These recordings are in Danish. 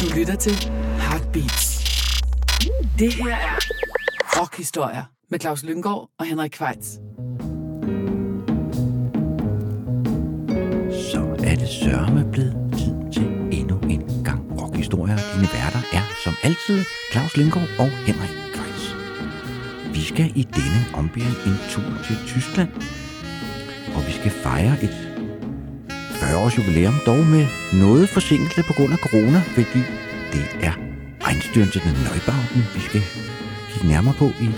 Du lytter til Heartbeats. Det her er rockhistorier med Claus Lyngård og Henrik Kvejts. Så er det sørme blevet tid til endnu en gang rockhistorier. Dine værter er som altid Claus Lyngård og Henrik Kvejts. Vi skal i denne ombæring en tur til Tyskland, og vi skal fejre et 40-års jubilæum, dog med noget forsinkelse på grund af corona, fordi det er Einstürzen den vi skal kigge nærmere på i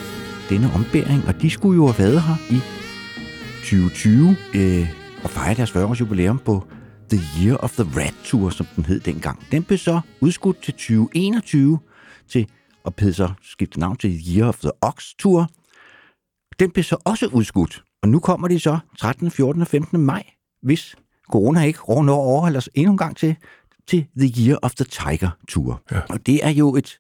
denne ombæring, og de skulle jo have været her i 2020 øh, og fejre deres 40-års jubilæum på The Year of the Rat Tour, som den hed dengang. Den blev så udskudt til 2021 til, og blev så skiftet navn til Year of the Ox Tour. Den blev så også udskudt, og nu kommer de så 13., 14. og 15. maj, hvis corona ikke når overholder os endnu en gang til, til The Year of the Tiger Tour. Ja. Og det er jo et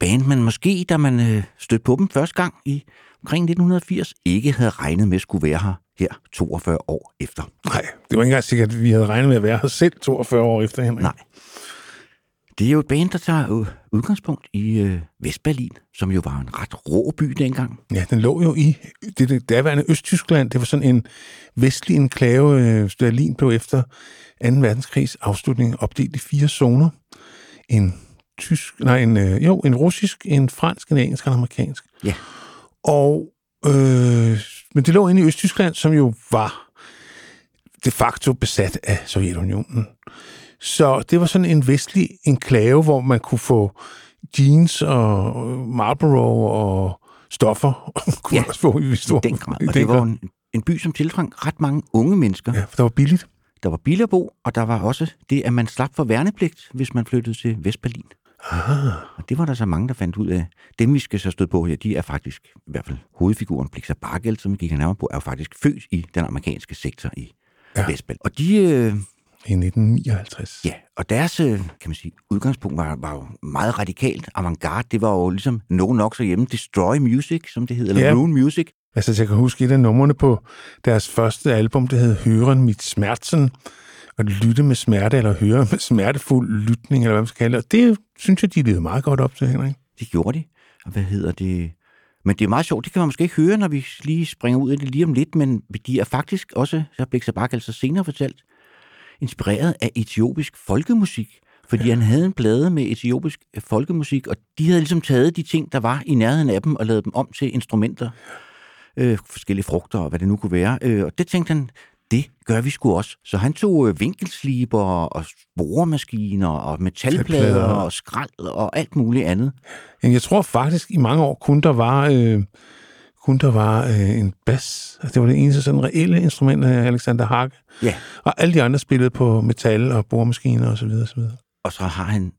band, man måske, da man øh, stødte på dem første gang i omkring 1980, ikke havde regnet med skulle være her her 42 år efter. Nej, det var ikke engang sikkert, at vi havde regnet med at være her selv 42 år efter, Henrik. Nej. Det er jo et band, der tager øh, udgangspunkt i øh, Vestberlin, som jo var en ret rå by dengang. Ja, den lå jo i det, det daværende Østtyskland. Det var sådan en vestlig enklave. Øh, Berlin blev efter 2. verdenskrigs afslutning opdelt i fire zoner. En tysk, nej, en, øh, jo, en russisk, en fransk, en engelsk og en amerikansk. Ja. Og, øh, men det lå inde i Østtyskland, som jo var de facto besat af Sovjetunionen. Så det var sådan en vestlig enklave, hvor man kunne få jeans og Marlboro og stoffer. kunne Ja, også få i stor, den grad. Og det var en, en by, som tiltrængte ret mange unge mennesker. Ja, for det var billigt. Der var billig at bo, og der var også det, at man slap for værnepligt, hvis man flyttede til Vestberlin. Ah, Og det var der så mange, der fandt ud af. Dem, vi skal så støde på her, de er faktisk, i hvert fald hovedfiguren Blixer Bargeld, som vi gik nærmere på, er jo faktisk født i den amerikanske sektor i Ja. Vestberlin. Og de, øh, i 1959. ja, og deres, øh, kan man sige, udgangspunkt var, var jo meget radikalt. Avantgarde, det var jo ligesom nogen nok så hjemme. Destroy Music, som det hedder, eller Ja. Ruin Music. Altså, jeg kan huske et af numrene på deres første album, det hed Høren mit smertsen, og lytte med smerte, eller høre med smertefuld lytning, eller hvad man skal kalde det. Og det synes jeg, de levede meget godt op til, Henrik. Det gjorde de. Og hvad hedder det? Men det er meget sjovt, det kan man måske ikke høre, når vi lige springer ud af det lige om lidt, men de er faktisk også, så har Blixer Bargeld så senere fortalt, inspireret af etiopisk folkemusik. Fordi ja. han havde en plade med etiopisk folkemusik, og de havde ligesom taget de ting, der var i nærheden af dem, og lavet dem om til instrumenter. Øh, forskellige frugter og hvad det nu kunne være. Øh, og det tænkte han, det gør vi sgu også. Så han tog øh, vinkelsliber og sporemaskiner og metalplader og skrald og alt muligt andet. Jeg tror faktisk, i mange år kun der var, øh, kun der var øh, en bas. Altså, det var det eneste sådan reelle instrument af Alexander Hakke. Ja. Og alle de andre spillede på metal og boremaskiner osv. osv. Og så har han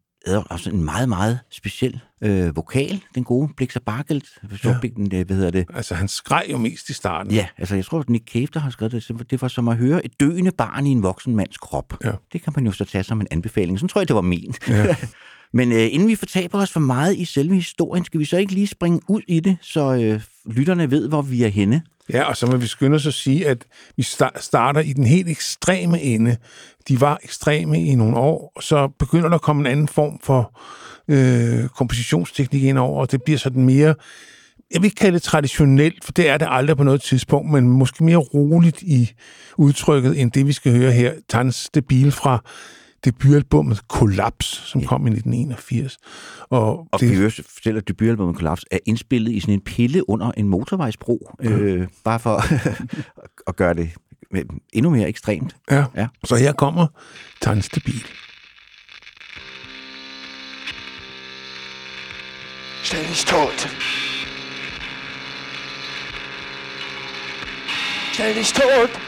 også en meget, meget speciel øh, vokal, den gode Blixer Bargeld. Så Ja. den, øh, hvad hedder det? Altså, han skreg jo mest i starten. Ja, altså jeg tror, at Nick Cave, der har skrevet det, så det var som at høre et døende barn i en voksen mands krop. Ja. Det kan man jo så tage som en anbefaling. Så tror jeg, det var min. Ja. Men øh, inden vi fortaber os for meget i selve historien, skal vi så ikke lige springe ud i det, så øh, lytterne ved, hvor vi er henne. Ja, og så må vi skynde os at sige, at vi starter i den helt ekstreme ende. De var ekstreme i nogle år, og så begynder der at komme en anden form for øh, kompositionsteknik ind over, og det bliver sådan mere, jeg vil ikke kalde det traditionelt, for det er det aldrig på noget tidspunkt, men måske mere roligt i udtrykket, end det vi skal høre her. Tans Debil fra debutalbummet Kollaps, som Ja. kom i 1981. Og, Og det... vi vil fortælle, at debutalbummet Collapse er indspillet i sådan en pille under en motorvejsbro, øh, bare for at gøre det endnu mere ekstremt. Ja. Ja. Så her kommer Tans Debil. Stell dich tot. Dich tot.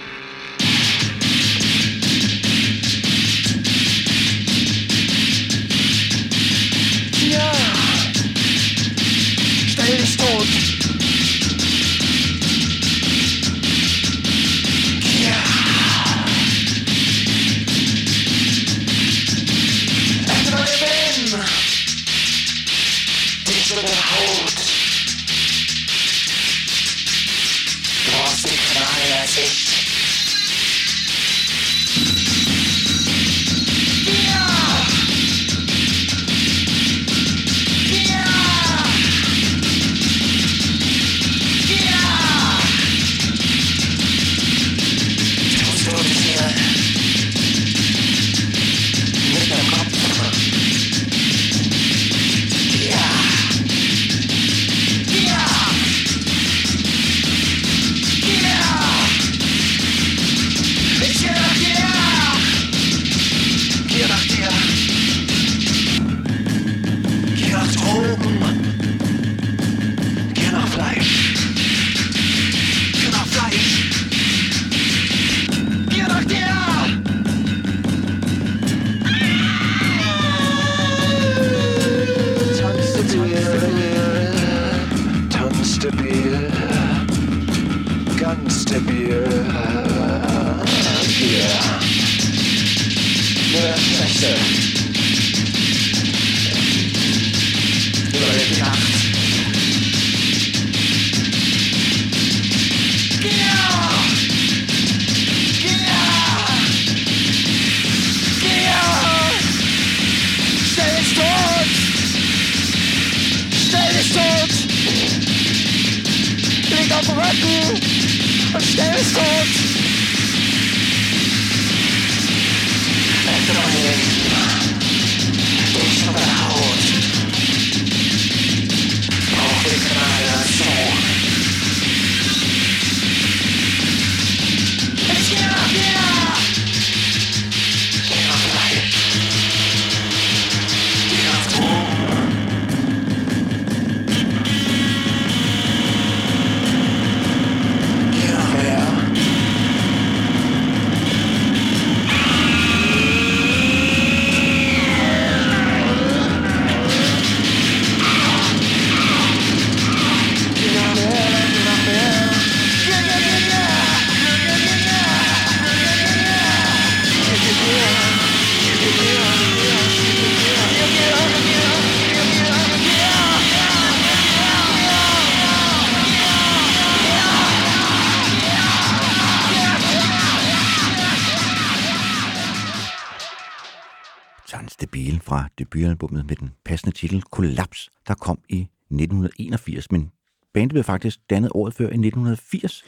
Debutalbummet med den passende titel Kollaps, der kom i 1981, men bandet blev faktisk dannet året før i 1980.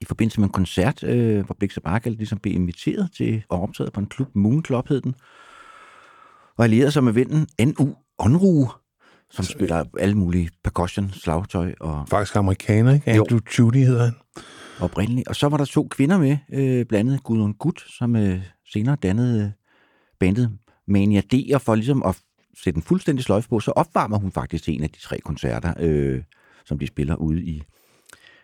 I forbindelse med en koncert, øh, hvor Blix og Bargeld ligesom blev inviteret til at optræde på en klub, Moon Club hed den, og allierede sig med vennen N.U. Onru, som spiller alle mulige percussion, slagtøj og Faktisk amerikaner, ikke? Jo. Andrew Judy hedder han. oprindeligt. Og så var der to kvinder med, øh, blandt andet Gudrun Gut, som øh, senere dannede øh, bandet Mania D, og for ligesom at sætte en fuldstændig sløjfe på, så opvarmer hun faktisk en af de tre koncerter, øh, som de spiller ude i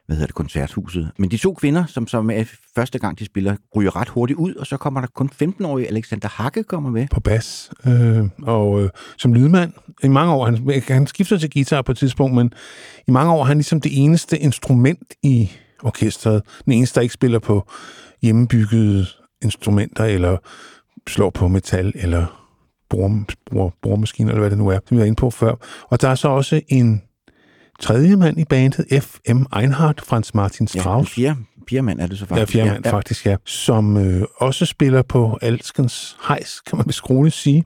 hvad hedder det, koncerthuset. Men de to kvinder, som, som er første gang, de spiller, ryger ret hurtigt ud, og så kommer der kun 15-årige Alexander Hakke kommer med. på bas, øh, og øh, som lydmand i mange år. Han, han skifter til guitar på et tidspunkt, men i mange år er han ligesom det eneste instrument i orkestret. Den eneste, der ikke spiller på hjemmebyggede instrumenter, eller slår på metal, eller bore, boremaskiner, eller hvad det nu er, som vi var inde på før. Og der er så også en tredje mand i bandet, F.M. Einhardt, Franz Martin Ja, Strauss. fjerde, fjerde mand er det så Ja, faktisk. fjerde mand, ja, faktisk, ja. Som øh, også spiller på Alskens hejs, kan man vist sige.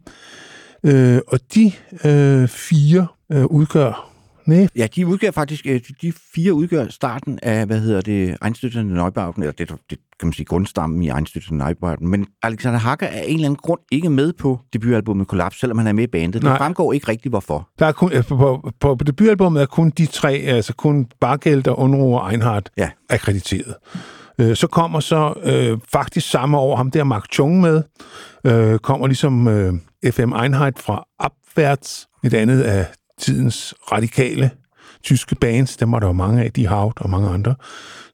Øh, og de øh, fire øh, udgør... Nej, Ja, de udgør faktisk, øh, de- fire udgør starten af, hvad hedder det, Einstürzende Neubauten, eller det, det kan man sige grundstammen i Einstürzende Neubauten. Men Alexander Hacker er af en eller anden grund ikke med på debutalbummet Kollaps, selvom han er med i bandet. Det Nej. fremgår ikke rigtigt, hvorfor. der er kun, øh, på, på, på, debutalbummet er kun de tre, altså kun Bargeld og Unruh og Einhardt Ja. akkrediteret. Øh, så kommer så øh, faktisk samme år ham der Mark Chung med, øh, kommer ligesom øh, FM Einheit fra Abwärts, et andet af tidens radikale tyske bands, dem var der jo mange af, de Haut og mange andre,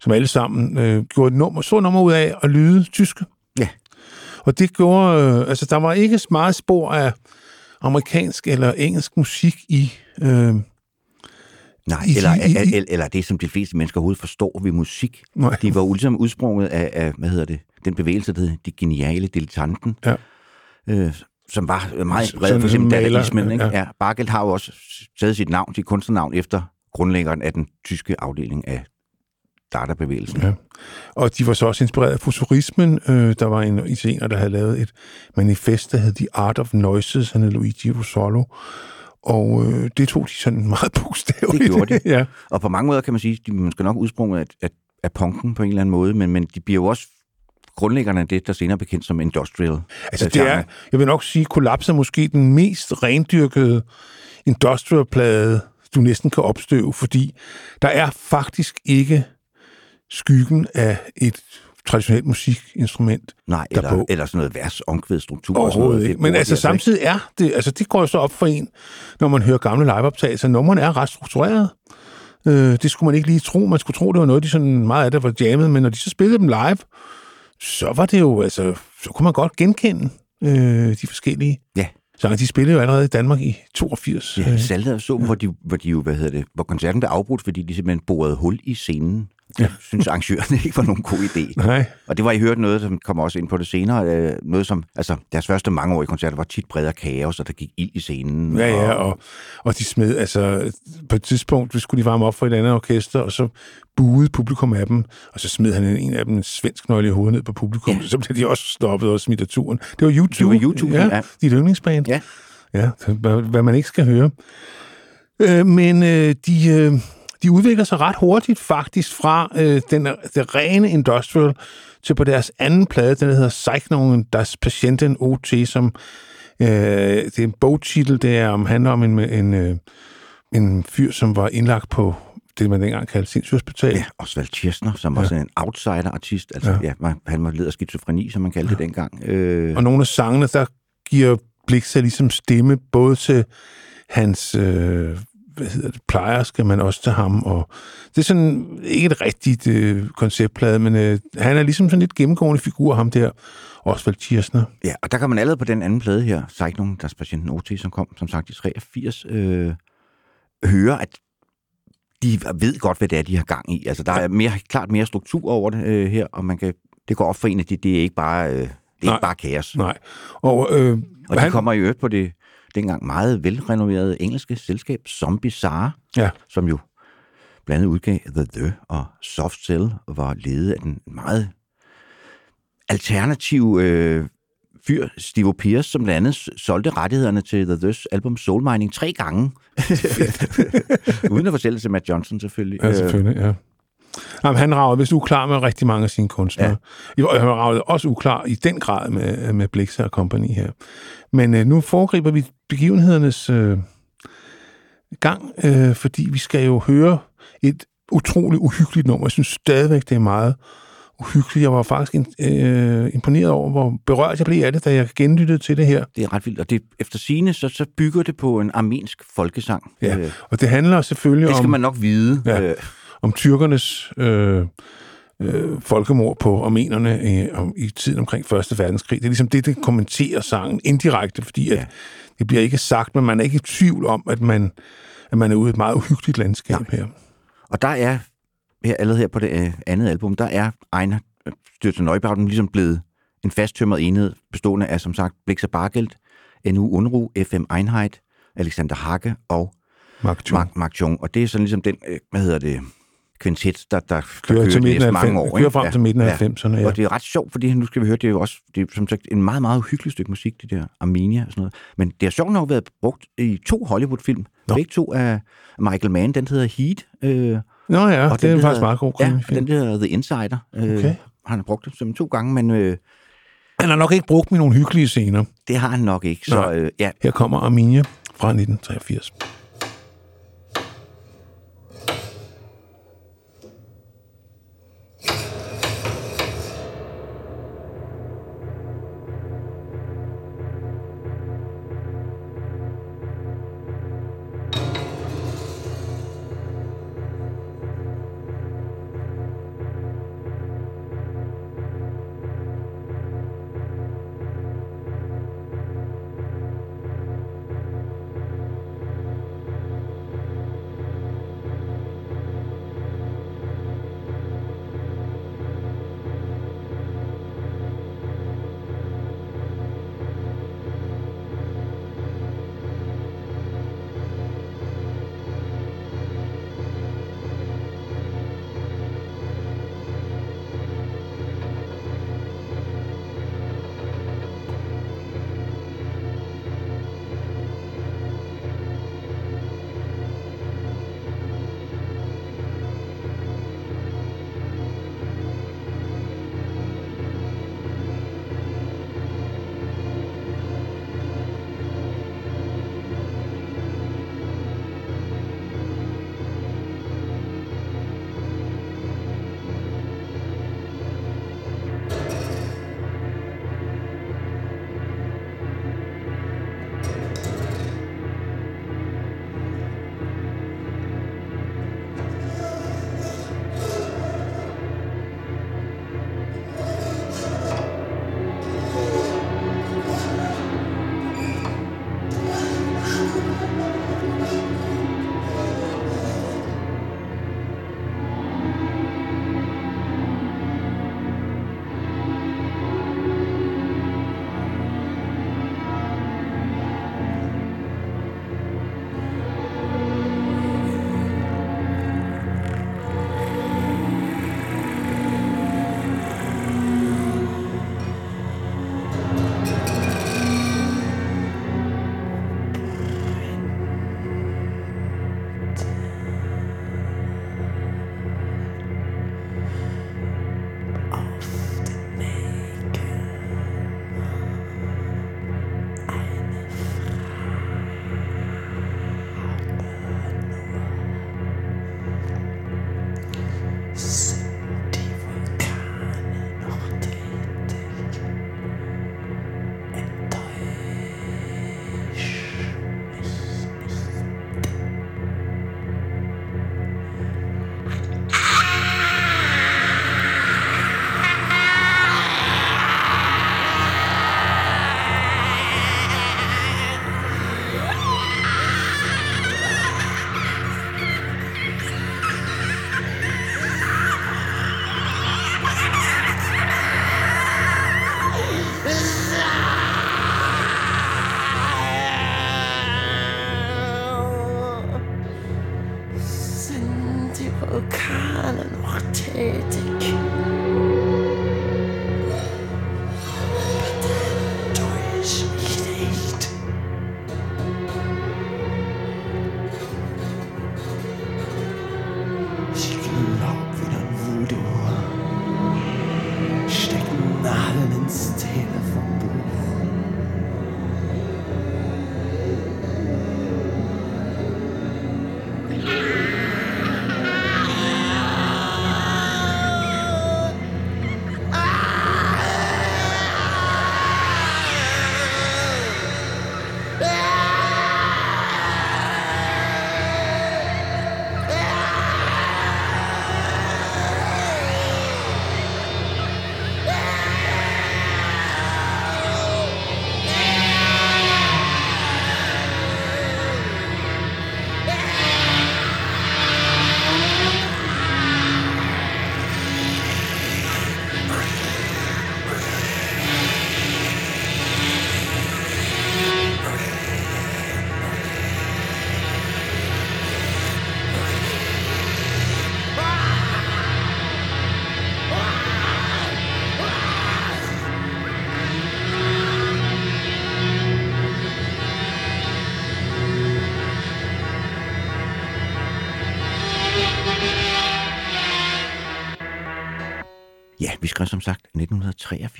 som alle sammen øh, gjorde et nummer, så nummer ud af at lyde tyske. Ja. Og det gjorde, øh, altså der var ikke så meget spor af amerikansk eller engelsk musik i, øh, Nej, I- eller, i- i- eller, eller det, som de fleste mennesker overhovedet forstår ved musik. Nej. De var jo ligesom udsprunget af, af, hvad hedder det, den bevægelse, der hedder De Geniale Dilettanten, Ja. øh, som var meget bred for eksempel dadaismen. Ikke? ja. Ja. Bargeld har jo også taget sit navn, sit kunstnernavn, efter grundlæggeren af den tyske afdeling af Dada-bevægelsen. Ja. Og de var så også inspireret af futurismen. Øh, der var en italiener, der havde lavet et manifest, der hed The Art of Noises, han hed Luigi Russolo. Og øh, det tog de sådan meget bogstaveligt. Det gjorde de. ja. Og på mange måder kan man sige, at de måske nok udsprunget af, af, af punken på en eller anden måde, men, men de bliver jo også grundlæggerne af det, der senere er bekendt som industrial. Altså det er, jeg vil nok sige, Kollaps er måske den mest rendyrkede industrial-plade, du næsten kan opstøve, fordi der er faktisk ikke skyggen af et traditionelt musikinstrument Nej, derpå. eller, eller sådan noget vers, omkvædet struktur. Overhovedet noget. ikke. Men altså de samtidig er det, altså det går jo så op for en, når man hører gamle liveoptagelser. Nummerne er ret struktureret. Øh, det skulle man ikke lige tro. Man skulle tro, det var noget, de sådan meget af det var jammet, men når de så spillede dem live, så var det jo, altså, så kunne man godt genkende øh, de forskellige Ja. sange. De spillede jo allerede i Danmark i 82. Ja, Øh, Saltet så dem, hvor de, hvor de jo, hvad hedder det, hvor koncerten blev afbrudt, fordi de simpelthen borede hul i scenen. Jeg synes, arrangørerne ikke var nogen god idé. Nej. Og det var, I hørte noget, som kommer også ind på det senere, øh, noget som, altså deres første mangeårige koncerter var tit bredere kaos, og der gik ild i scenen. Ja, ja, og, og, de smed, altså på et tidspunkt, så skulle de varme op for et andet orkester, og så buede publikum af dem, og så smed han en af dem en svensk nøgle i hovedet ned på publikum, ja. så blev de også stoppet og smidt af turen. Det var YouTube. Det var YouTube, ja. ja. Dit yndlingsband. Ja. Ja, hvad, hvad man ikke skal høre. Øh, men øh, de, øh, de udvikler sig ret hurtigt faktisk fra øh, den, det rene industrial til på deres anden plade, den hedder Zeichnungen das Patienten OT, som øh, det er en bogtitel, det er om, handler om en, en, øh, en fyr, som var indlagt på det, man dengang kaldte sindssygehospital. Ja, Osvald Kirchner, som ja. var sådan en outsider-artist. Altså, ja. ja han var led af skizofreni, som man kaldte ja. det dengang. Øh... Og nogle af sangene, der giver Blik sig ligesom stemme, både til hans øh, hvad hedder det, plejer skal man også til ham, og det er sådan ikke et rigtigt øh, konceptplade, men øh, han er ligesom sådan lidt gennemgående figur, ham der, Osvald Tiersner. Ja, og der kan man allerede på den anden plade her, Sejknungen, deres patienten OT, som kom, som sagt, i 83, øh, høre, at de ved godt, hvad det er, de har gang i. Altså, der er mere, klart mere struktur over det øh, her, og man kan, det går op for en, at det, det er ikke bare... Øh, det er Nej. ikke bare kaos. Nej. Og, øh, Og de han, kommer i øvrigt på det dengang meget velrenoverede engelske selskab Zombie Bizarre, Ja. som jo blandt andet udgav The The og Soft Cell, var ledet af den meget alternative øh, fyr, Steve Pierce, som blandt andet solgte rettighederne til The The's album Soul Mining tre gange. Uden at fortælle til Matt Johnson selvfølgelig. Ja, selvfølgelig, ja. Jamen, han ragede vist uklar med rigtig mange af sine kunstnere. Ja. Han ragede også uklar i den grad med, med Blixa og Company her. Men øh, nu foregriber vi begivenhedernes øh, gang, øh, fordi vi skal jo høre et utroligt uhyggeligt nummer. Jeg synes stadigvæk, det er meget uhyggeligt. Jeg var faktisk øh, imponeret over, hvor berørt jeg blev af det, da jeg genlyttede til det her. Det er ret vildt, og det, efter sine så, så bygger det på en armensk folkesang. Ja. Øh, Og det handler selvfølgelig det skal om... man nok vide. Ja. Øh, om tyrkernes øh, øh, folkemord på armenerne øh, om, i tiden omkring 1. verdenskrig. Det er ligesom det, det kommenterer sangen indirekte, fordi at Ja. det bliver ikke sagt, men man er ikke i tvivl om, at man, at man er ude i et meget uhyggeligt landskab Nej. her. Og der er, her, allerede her på det øh, andet album, der er Ejner Styrte Neubauten ligesom blevet en fasttømret enhed, bestående af, som sagt, Blixer Bargeld, NU Unru, FM Einheit, Alexander Hake og Mark Chung. Mark, Mark Jung. Og det er sådan ligesom den, øh, hvad hedder det, kvintet, der, der, der kører, til midten af mange 90, år. kører frem til midten af 90'erne. Ja. Og det er ret sjovt, fordi nu skal vi høre, det er jo også, det er som sagt en meget, meget hyggelig stykke musik, det der Armenia og sådan noget. Men det har sjovt nok været brugt i to Hollywood-film. Nå. Begge to af Michael Mann, den hedder Heat, øh, Nå ja, og det er den, faktisk der- meget god Ja, krimi og den der hedder The Insider. Øh, Okay. Han har brugt det som to gange, men øh, Han har nok ikke brugt med nogle hyggelige scener. det har han nok ikke. Så Nej. øh, ja, Her kommer Arminia fra 1983.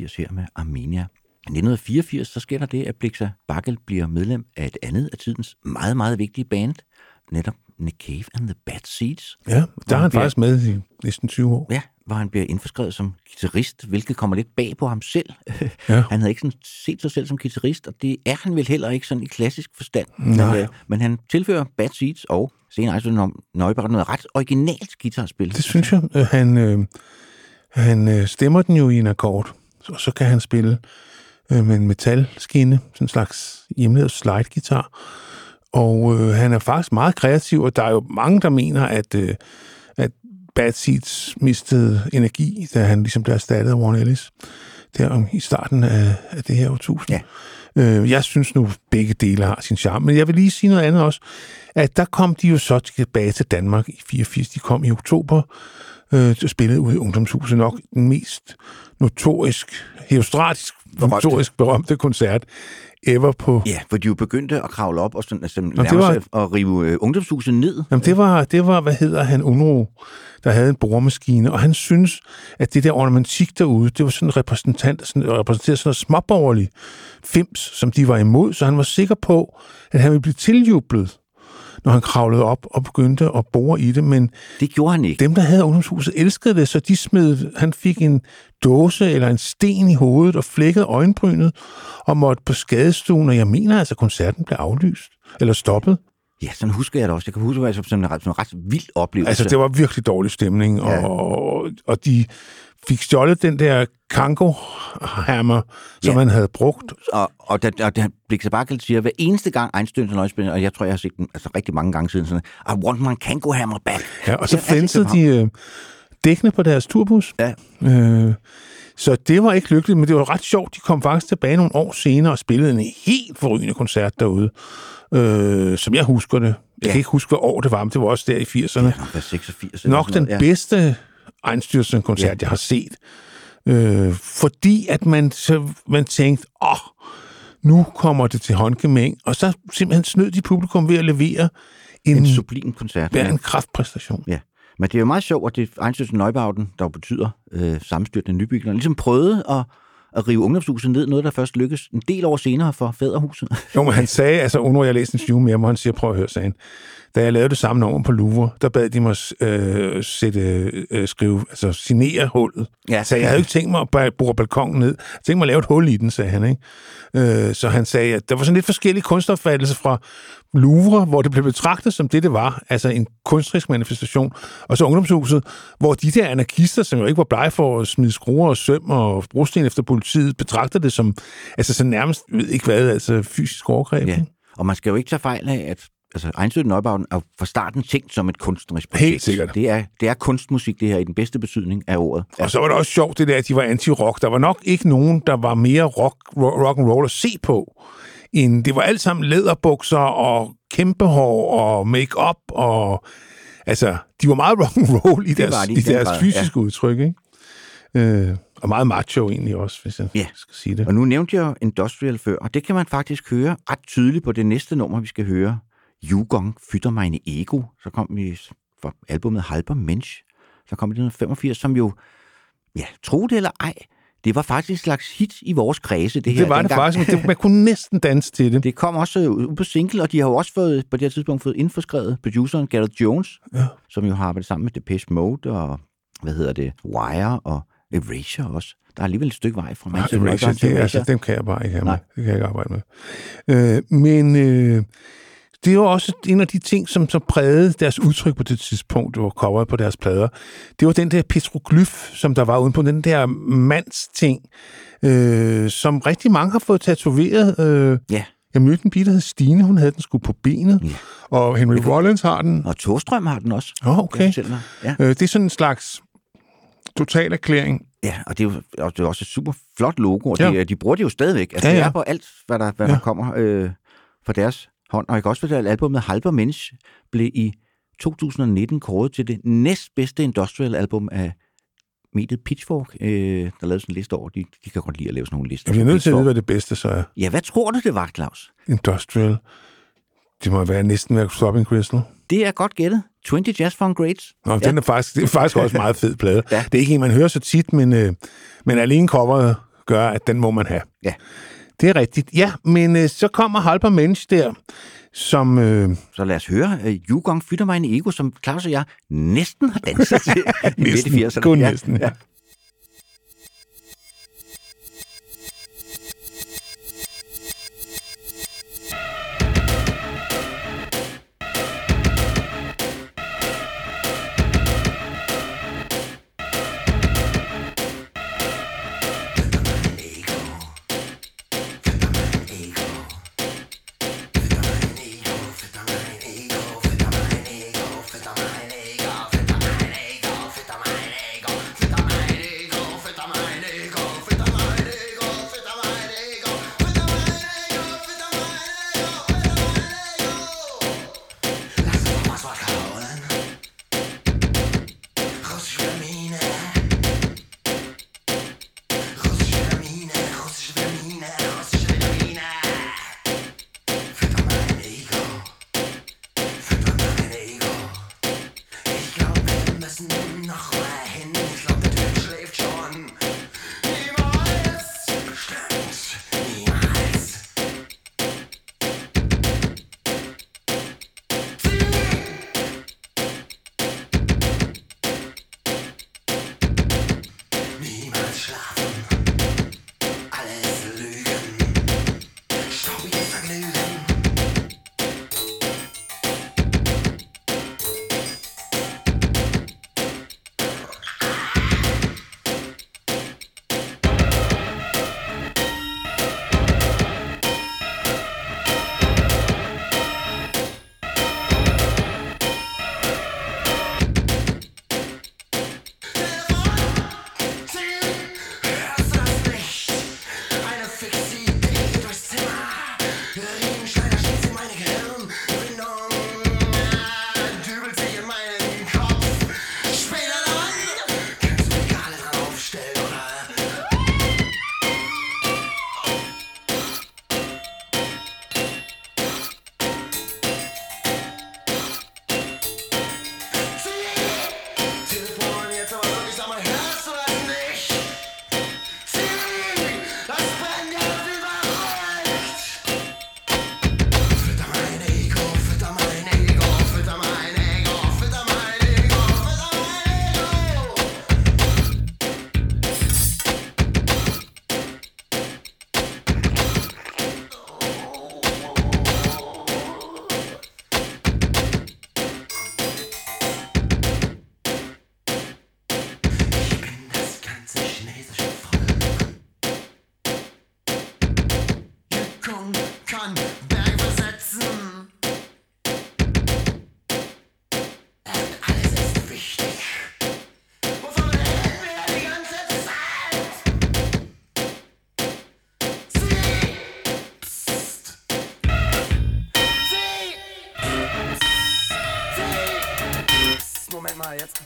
1983 her med Armenia. I 1984 så sker der det, at Blixa Bakkel bliver medlem af et andet af tidens meget, meget vigtige band, netop Nick Cave and the Bad Seeds. Ja, der er han bliver- faktisk med i næsten 20 år. Ja, hvor han bliver indforskrevet som guitarist, hvilket kommer lidt bag på ham selv. Ja. Han havde ikke sådan set sig selv som guitarist, og det er han vel heller ikke sådan i klassisk forstand. Nej. Men, øh, men han tilfører Bad Seeds og senere altså Nøjberg noget ret originalt guitarspil. Det synes jeg. Øh, Han, øh, han øh, stemmer den jo i en akkord, og så kan han spille øh, med en metalskinne, sådan en slags hjemmelavet slide-guitar. Og øh, han er faktisk meget kreativ, og der er jo mange, der mener, at, øh, at Bad Seeds mistede energi, da han ligesom blev erstattet af Warren Ellis der om, i starten af, af det her årtusind. Ja. Øh, jeg synes nu, begge dele har sin charme. Men jeg vil lige sige noget andet også, at der kom de jo så tilbage til Danmark i 84. De kom i oktober øh, spillede ude i Ungdomshuset. Nok den mest notorisk, heostratisk, notorisk berømte koncert ever på... Ja, for de jo begyndte at kravle op og sådan, altså, det nærmest var- var... at rive øh, ungdomshuset ned. Jamen, det var, det var, hvad hedder han, Unro, der havde en boremaskine, og han synes, at det der ornamentik derude, det var sådan en repræsentant, sådan, repræsenterede sådan noget småborgerlig fims, som de var imod, så han var sikker på, at han ville blive tiljublet, når han kravlede op og begyndte at bore i det, men Det gjorde han ikke. dem, der havde ungdomshuset, elskede det, så de smed, han fik en dåse eller en sten i hovedet og flækkede øjenbrynet og måtte på skadestuen, og jeg mener altså, at koncerten blev aflyst eller stoppet. Ja, sådan husker jeg det også. Jeg kan huske det som, som en ret, som en ret vild oplevelse. Altså, det var virkelig dårlig stemning, Ja. og, og de fik stjålet den der Kango-hammer, som Ja. man havde brugt. Og, og da, og da Blixer Bakkel siger, hver eneste gang Einstein til nøjspil, og jeg tror, jeg har set den altså, rigtig mange gange siden, sådan, I want my Kango hammer back. Ja, og så Det altid fænsede de øh, dækkene på deres turbus. Ja. Øh, så det var ikke lykkeligt, men det var ret sjovt. De kom faktisk tilbage nogle år senere og spillede en helt forrygende koncert derude, øh, som jeg husker det. Jeg Ja. kan ikke huske, hvad år det var, men det var også der i 80'erne. Nok var 86. eller nok den noget, bedste Einstürzen-koncert, Ja. jeg har set. Øh, fordi at man, så, man tænkte, åh, oh, nu kommer det til håndgemæng, og så simpelthen snød de publikum ved at levere en, En sublim koncert. ja, en kraftpræstation. ja. Men det er jo meget sjovt, at det Einstein Neubauten, der jo betyder øh, sammenstyrtende nybygninger, ligesom prøvede at, at rive ungdomshuset ned, noget der først lykkedes en del år senere for Fæderhuset. Jo, men han sagde, altså under jeg læste en interview med ham, hvor han siger, prøv at høre, sagde han, da jeg lavede det samme nummer på Louvre, der bad de mig øh, sætte, øh, skrive, altså signere hullet. Ja. Så jeg havde jo ikke tænkt mig at bore balkongen ned. Jeg tænkte mig at lave et hul i den, sagde han. Ikke? Øh, så han sagde, at der var sådan lidt forskellige kunstopfattelser fra Louvre, hvor det blev betragtet som det, det var, altså en kunstnerisk manifestation, og så ungdomshuset, hvor de der anarkister, som jo ikke var blege for at smide skruer og søm og brosten efter politiet, betragtede det som, altså så nærmest, ved ikke hvad, altså fysisk overgreb. Ja. Og man skal jo ikke tage fejl af, at altså, Einstein Neubauten er fra starten tænkt som et kunstnerisk projekt. Helt sikkert. Det er, det er kunstmusik, det her, i den bedste betydning af ordet. Og så var det også sjovt, det der, at de var anti-rock. Der var nok ikke nogen, der var mere rock, rock and roll at se på. End, det var alt sammen læderbukser og kæmpe hår og make-up og... Altså, de var meget rock and roll i deres, var de i deres grad, fysiske udtryk, ikke? Øh, og meget macho egentlig også, hvis jeg Ja. skal sige det. Og nu nævnte jeg Industrial før, og det kan man faktisk høre ret tydeligt på det næste nummer, vi skal høre. Jugong Fytter meine Ego. Så kom vi fra albumet Halber Mensch. Så kom det i 1985, som jo, ja, tro det eller ej, det var faktisk et slags hit i vores kredse, det her. Det var det dengang. faktisk, men det, man kunne næsten danse til det. Det kom også ud på single, og de har jo også fået, på det her tidspunkt fået indforskrevet produceren Gareth Jones, Ja. som jo har arbejdet sammen med Depeche Mode og, hvad hedder det, Wire og Erasure også. Der er alligevel et stykke vej fra Manchester Erasure, det, altså, dem kan jeg bare ikke have med. Nej. Det kan jeg ikke arbejde med. Øh, men øh, det er jo også en af de ting, som så prægede deres udtryk på det tidspunkt, var coveret på deres plader. Det var den der petroglyf, som der var uden på den der mandsting, øh, som rigtig mange har fået tatoveret. Øh, Ja, jeg mødte en pige, der hed Stine, hun havde den sgu på benet, Ja. og Henry Rollins har den. og Torstrøm har den også. Kan okay. Ja. Øh, det er sådan en slags total erklæring. ja, og det er jo og det er også et super flot logo, og Ja. de, de bruger det jo stadigvæk. Altså, ja, ja. Det er på alt, hvad der, hvad Ja. der kommer øh, fra deres hånd. Og jeg kan også fortælle, at albumet Halber Mensch blev i 2019 kåret til det næstbedste industrial album af mediet Pitchfork, øh, der lavede sådan en liste over. De, de kan godt lide at lave sådan nogle lister. Jeg bliver nødt til at vide, hvad det bedste så er. Ja, hvad tror du, det var, Claus? Industrial. Det må være næsten være Stopping Crystal. Det er godt gættet. 20 Jazz Funk Grades. Nå, ja. den er faktisk, det er faktisk også meget fed plade. ja. Det er ikke en, man hører så tit, men, øh, men alene coveret gør, at den må man have. Ja. Det er rigtigt. Ja, men øh, så kommer Halper Mensch der, som... Øh... Så lad os høre øh, Jugong Fytter mig en ego, som Claus og jeg næsten har danset til i Kun ja. næsten, ja. ja. jetzt.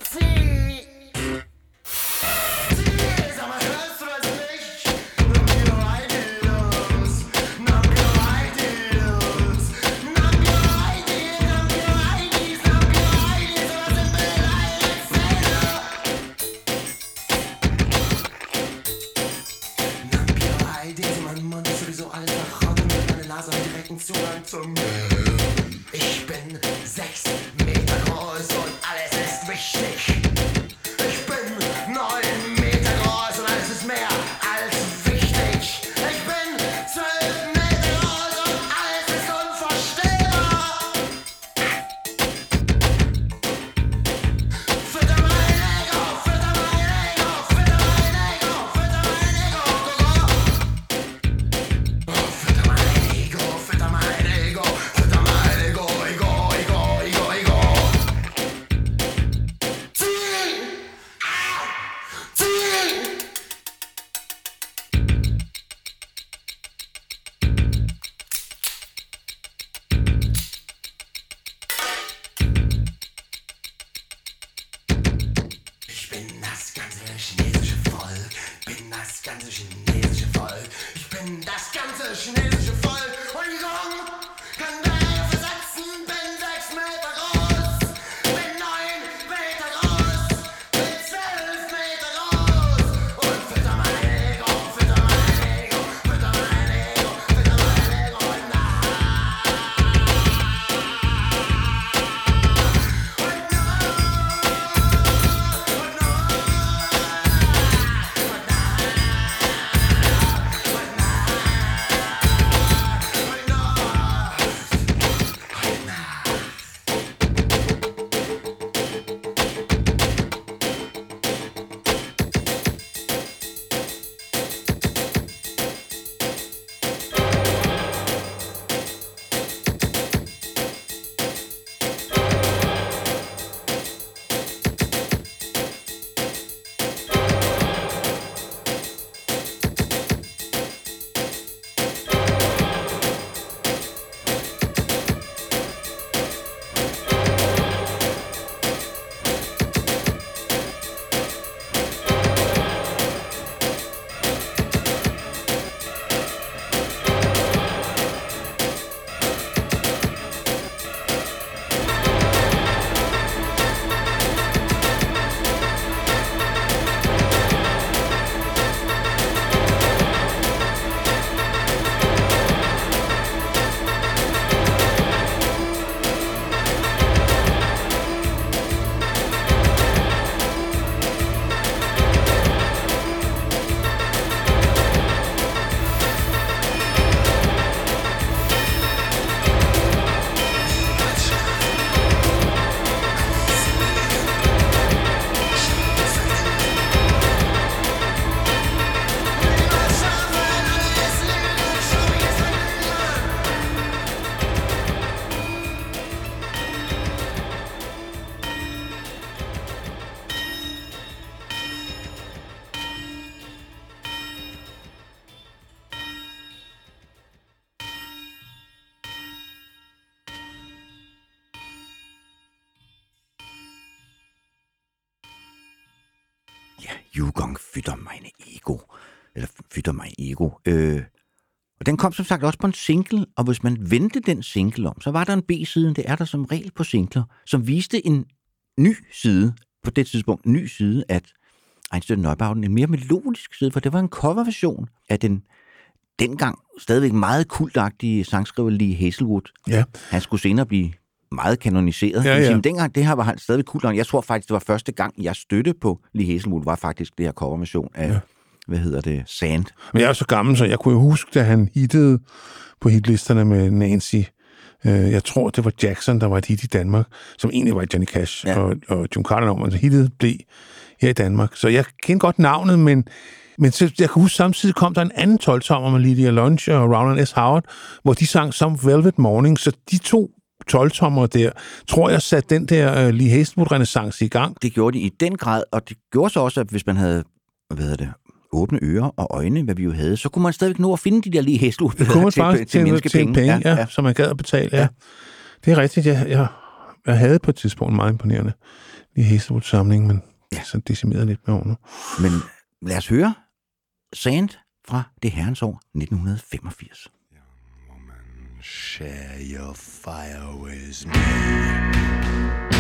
Kom som sagt også på en single, og hvis man vendte den single om, så var der en B-side, det er der som regel på singler, som viste en ny side, på det tidspunkt en ny side, at Einstein Neubauten, en mere melodisk side, for det var en coverversion af den dengang stadigvæk meget kultagtige sangskriver Lee Hazelwood. Ja. Han skulle senere blive meget kanoniseret. Ja, Ja. Men dengang, det her var han stadig kult. Jeg tror faktisk, det var første gang, jeg støtte på Lee Hazelwood, var faktisk det her coverversion af, ja. Hvad hedder det, Sand. Men jeg er så gammel, så jeg kunne jo huske, da han hittede på hitlisterne med Nancy. Øh, jeg tror, det var Jackson, der var et hit i Danmark, som egentlig var Johnny Cash Ja. og, og June Carter, nummer, så hittet blev her i Danmark. Så jeg kender godt navnet, men, men så, jeg kan huske, samtidig kom der en anden 12-tommer med Lydia Lunch og Rowland S. Howard, hvor de sang Some Velvet Morning, så de to 12-tommer der, tror jeg satte den der uh, Lee Hazelwood-renaissance i gang. Det gjorde de i den grad, og det gjorde så også, at hvis man havde, hvad hedder det, åbne ører og øjne, hvad vi jo havde, så kunne man stadigvæk nå at finde de der lige Hazelwood Det kunne man til, faktisk til, til, menneskepenge. til penge, ja, ja. som man gad at betale. Ja. ja. Det er rigtigt, jeg, jeg, jeg havde på et tidspunkt meget imponerende Lee Hazelwood-samling, men ja. så decimeret lidt med årene. Men lad os høre Sand fra det herrens år 1985. Share your fire with me.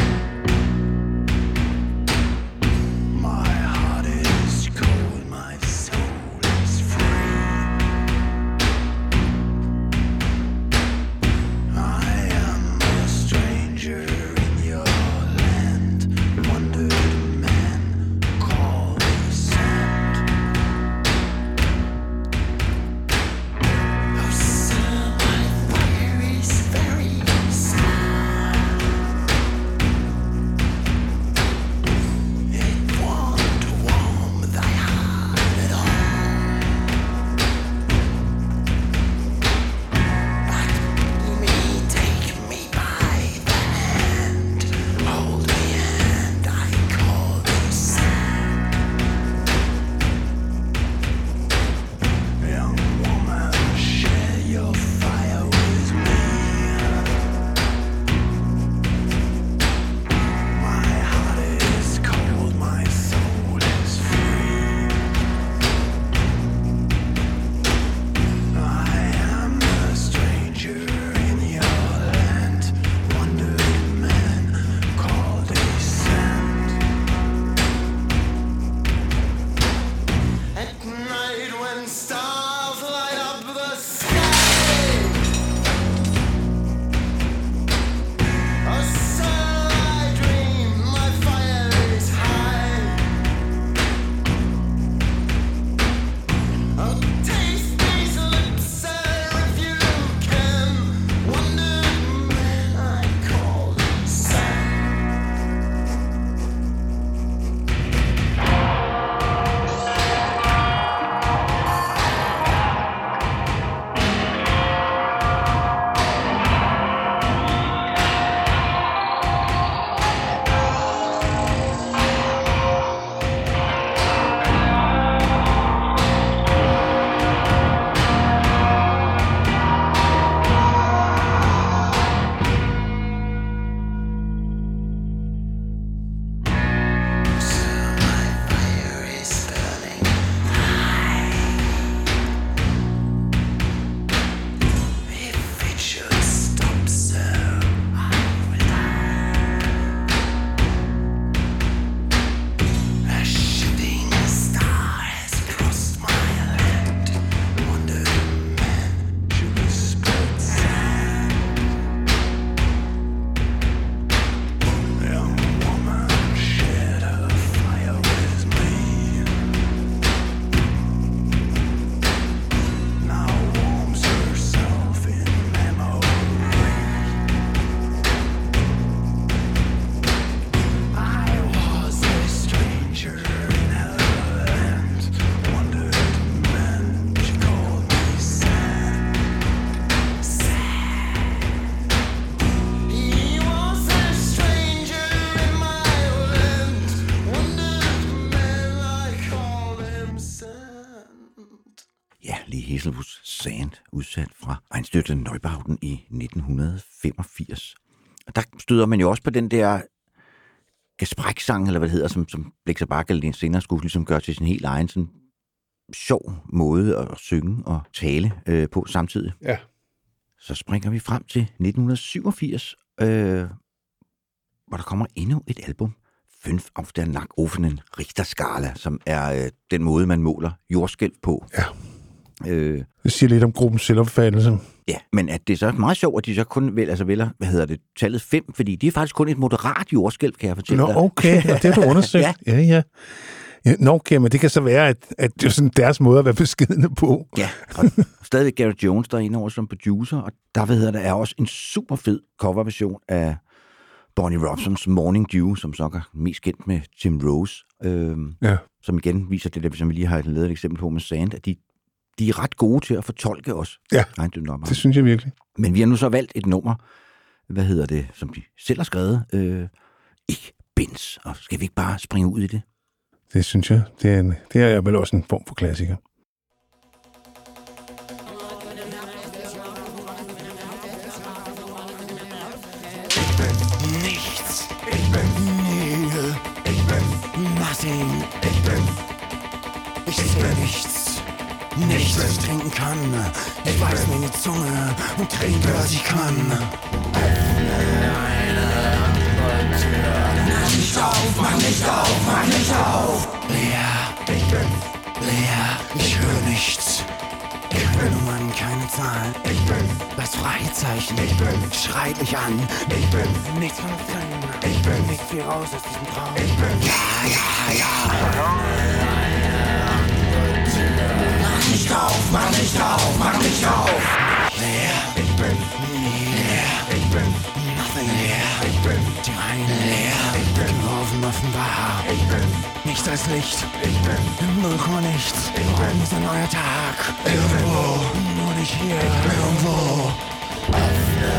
Einstürte Neubauten i 1985. Og der støder man jo også på den der Gaspræk-sang, eller hvad det hedder, som, som Blix Bakke senere skulle ligesom gøre til sin helt egen sådan sjov måde at synge og tale øh, på samtidig. Ja. Så springer vi frem til 1987, øh, hvor der kommer endnu et album, Fünf auf der Nackofenen Richterskala, som er øh, den måde, man måler jordskælv på. Ja. Øh, Det siger lidt om gruppens selvopfattelse. ja, men at det er så meget sjovt, at de så kun vel, altså vælger, hvad hedder det, tallet 5, fordi det er faktisk kun et moderat jordskælv, kan jeg fortælle Nå, dig. okay, og det har du undersøgt. Ja. ja, ja. ja. Nå, okay, men det kan så være, at, at det er sådan deres måde at være beskidende på. Ja, og stadigvæk Gary Jones, der er inde over som producer, og der hvad hedder det, er også en super fed coverversion af Bonnie Robsons Morning Dew, som så er mest kendt med Tim Rose, øhm, Ja. som igen viser det, der, som vi lige har lavet et eksempel på med Sand, at de, de er ret gode til at fortolke os. Ja, det synes jeg virkelig. Men vi har nu så valgt et nummer, hvad hedder det, som de selv har skrevet, øh, ikke Bins, og skal vi ikke bare springe ud i det? Det synes jeg. Det er, en, det er vel også en form for klassiker. Was ich trinken kann. Ich weiß meine Zunge und trinke, was ich kann. Öffne eine andere Tür. Mach nicht auf, mach nicht auf, mach nicht auf. Leer. Ich bin leer. Ich höre nichts. Keine Nummern, keine Zahlen. Ich bin das Freizeichen. Ich bin schreit mich an. Ich bin nichts von drin. Ich bin nicht viel raus aus diesem Traum. Ich bin ja, ja, ja. Nicht auf, mach nicht auf, mach nicht auf. Leer. Ich bin leer. Ich bin nothing leer. Ich bin die reine leer. Ich bin geworfen offenbar. Ich bin nichts als Licht. Ich bin null Komma nichts. Ich bin ein neuer Tag. Irgendwo. Nur nicht hier. Irgendwo. Öffne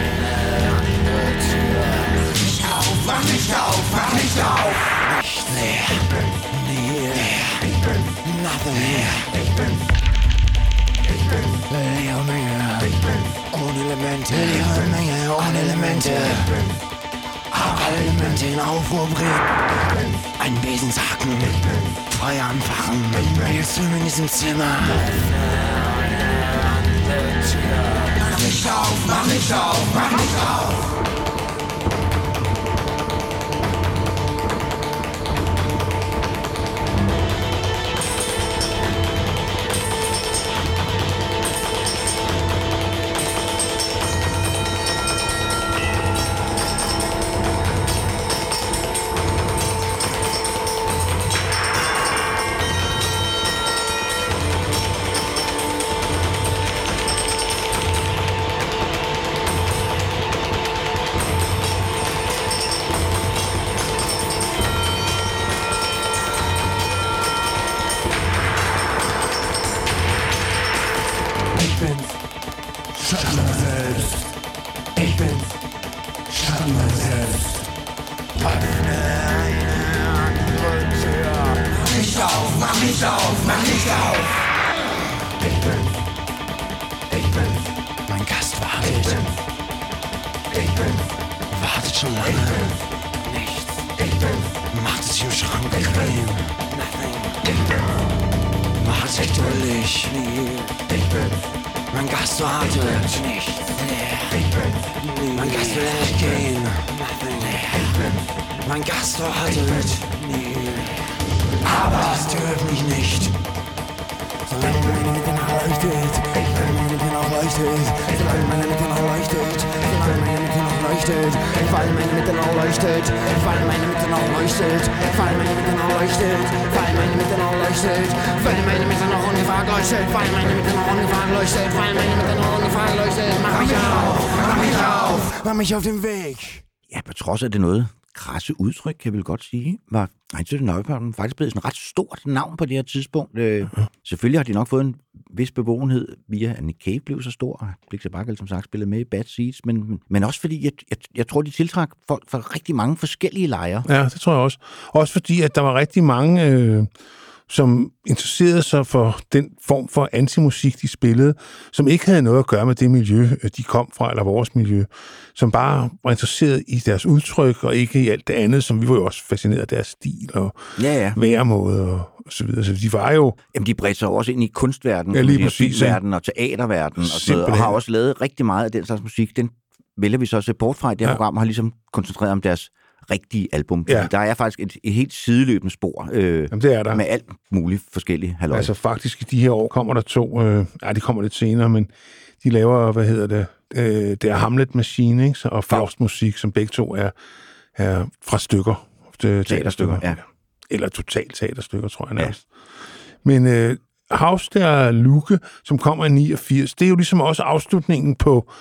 eine andere Tür. Nicht auf, mach nicht auf, mach nicht auf. Nicht leer. Ich bin leer. Ich bin nothing leer. Ich bin ich bin leere Menge. Ich bin ohne Elemente. Leere Menge ohne Elemente. Ich bin alle Elemente in Aufruhr bringen. Ein Besensacken. Feuer anfachen. Wir sind in diesem Zimmer. Mach nicht auf, mach nicht auf, mach nicht auf. Weil meine Mitte noch leuchtet, weil meine Mitte noch leuchtet, weil meine Mitte noch leuchtet, weil meine Mitte noch leuchtet, weil meine Mitte noch ungefragt leuchtet, weil meine Mitte noch ungefragt leuchtet, weil meine Mitte noch ungefragt leuchtet, mach mich auf, mach mich auf, mach mich auf den Weg. ja, på trods af det noget krasse udtryk, kan jeg vel godt sige, var Einstein Neubaum faktisk blevet sådan et ret stort navn på det her tidspunkt. Øh, selvfølgelig har de nok fået en vis bevågenhed via, at Nick Cave blev så stor, og Blix Bakkel som sagt spillede med i Bad Seeds, men, men også fordi, jeg, jeg, jeg tror, de tiltrak folk fra rigtig mange forskellige lejre. Ja, det tror jeg også. Også fordi, at der var rigtig mange øh, som interesserede sig for den form for antimusik, de spillede, som ikke havde noget at gøre med det miljø, øh, de kom fra, eller vores miljø, som bare var interesseret i deres udtryk, og ikke i alt det andet, som vi var jo også fascineret af deres stil og Ja, ja. væremåde og, og så videre. Så de var jo Jamen, de bredte sig også ind i kunstverdenen, Ja, lige præcis, filmverdenen og teaterverdenen, og, noget, og har også lavet rigtig meget af den slags musik. Den vælger vi så at se bort fra i det her ja. program, og har ligesom koncentreret om deres rigtige album. Ja. Der er faktisk et, et helt sideløbende spor øh, Jamen, det er der. med alt muligt forskellige halløj. Altså faktisk i de her år kommer der to, øh, ja, de kommer lidt senere, men de laver, hvad hedder det, øh, det er Hamlet Machine, ikke? Og Faust Musik, som begge to er, er fra stykker. Teaterstykker, ja. Eller totalt teaterstykker, tror jeg nærmest. Ja. Men øh, Haus der Luke, som kommer i 89, det er jo ligesom også afslutningen på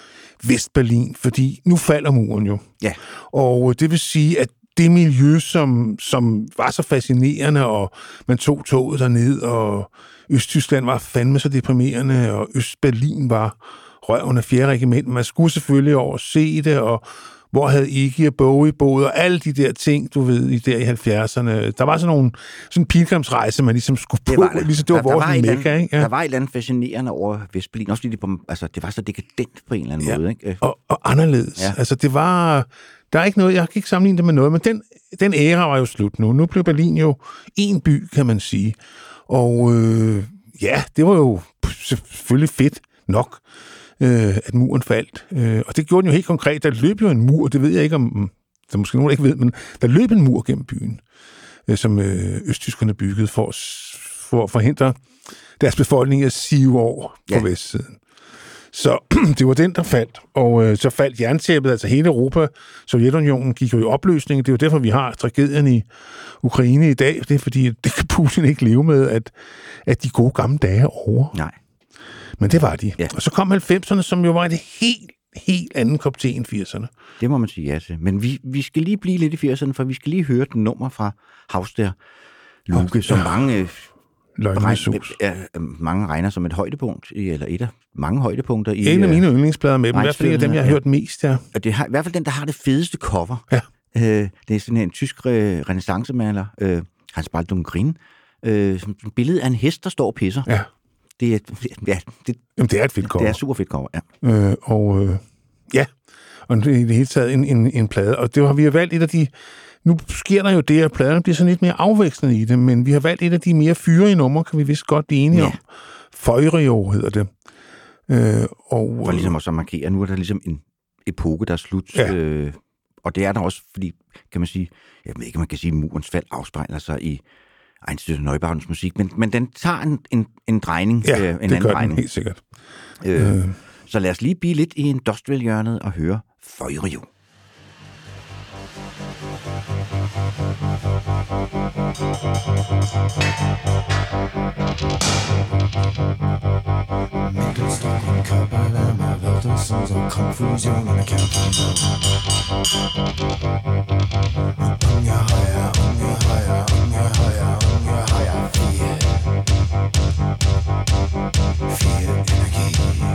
Vestberlin, fordi nu falder muren jo. Ja. Og det vil sige, at det miljø, som, som var så fascinerende, og man tog toget derned, og Østtyskland var fandme så deprimerende, og Østberlin var røven af fjerde regiment. Man skulle selvfølgelig over se det, og hvor havde Iggy og Bowie boet, og alle de der ting, du ved, i der i 70'erne. Der var sådan nogle sådan en pilgrimsrejse, man ligesom skulle på. det var det. Ligesom, det var der, vores der var mekka, ikke? Ja. Der var et eller andet fascinerende over Vestberlin, også fordi det, på, altså, det var så dekadent på en eller anden Ja. måde. Ikke? Og, og anderledes. Ja. Altså, det var... Der er ikke noget, jeg kan ikke sammenligne det med noget, men den, den æra var jo slut nu. Nu blev Berlin jo en by, kan man sige. Og øh, ja, det var jo selvfølgelig fedt nok, øh, at muren faldt. Øh, og det gjorde den jo helt konkret. Der løb jo en mur, det ved jeg ikke om... Der er måske nogen, der ikke ved, men der løb en mur gennem byen, øh, som øh, østtyskerne byggede for, for at forhindre deres befolkning at sive over på Ja. vestsiden. Så det var den, der faldt. Og øh, så faldt jerntæppet, altså hele Europa, Sovjetunionen gik jo i opløsning. Det er jo derfor, vi har tragedien i Ukraine i dag. Det er fordi, det kan Putin ikke leve med, at, at de gode gamle dage er over. nej. Men det var de. Ja. Og så kom 90'erne, som jo var et helt, helt anden kop te end 80'erne. Det må man sige ja til. Men vi, vi skal lige blive lidt i 80'erne, for vi skal lige høre et nummer fra Haus der Luke, som mange, øh, regn, er, er, mange regner som et højdepunkt, eller et af mange højdepunkter i... En af øh, mine yndlingsplader med dem. I hvert fald af dem, jeg har Ja. hørt mest, ja. Og det har, i hvert fald den, der har det fedeste cover. Ja. Øh, det er sådan en tysk øh, renaissancemaler, øh, Hans Baldung Grin, øh, som billede af en hest, der står og pisser. Ja. Det er, ja, det, Jamen, det er et vildt cover. det er super fedt cover, ja. Øh, og øh, ja, og det er i det hele taget en, en, en plade. Og det har vi har valgt et af de... Nu sker der jo det, at pladerne bliver sådan lidt mere afvekslende i det, men vi har valgt et af de mere fyrige numre, kan vi vist godt blive enige Ja. om. Føjrio hedder det. Øh, og, For ligesom også at markere, nu er der ligesom en epoke, der er slut. Ja. Øh, og det er der også, fordi, kan man sige, jeg ved ikke, om man kan sige, at murens fald afspejler sig i Einstein Neubaums musik, men, men den tager en, en, en drejning, ja, øh, en det anden gør den drejning. helt sikkert. Øh, Øh. Så lad os lige blive lidt i industrial-hjørnet og høre Føjrio. Mittelstock und Körperwärme wird es unsere Konfusion und Kernfusion. Ungeheuer, ungeheuer, ungeheuer, ungeheuer feel energy.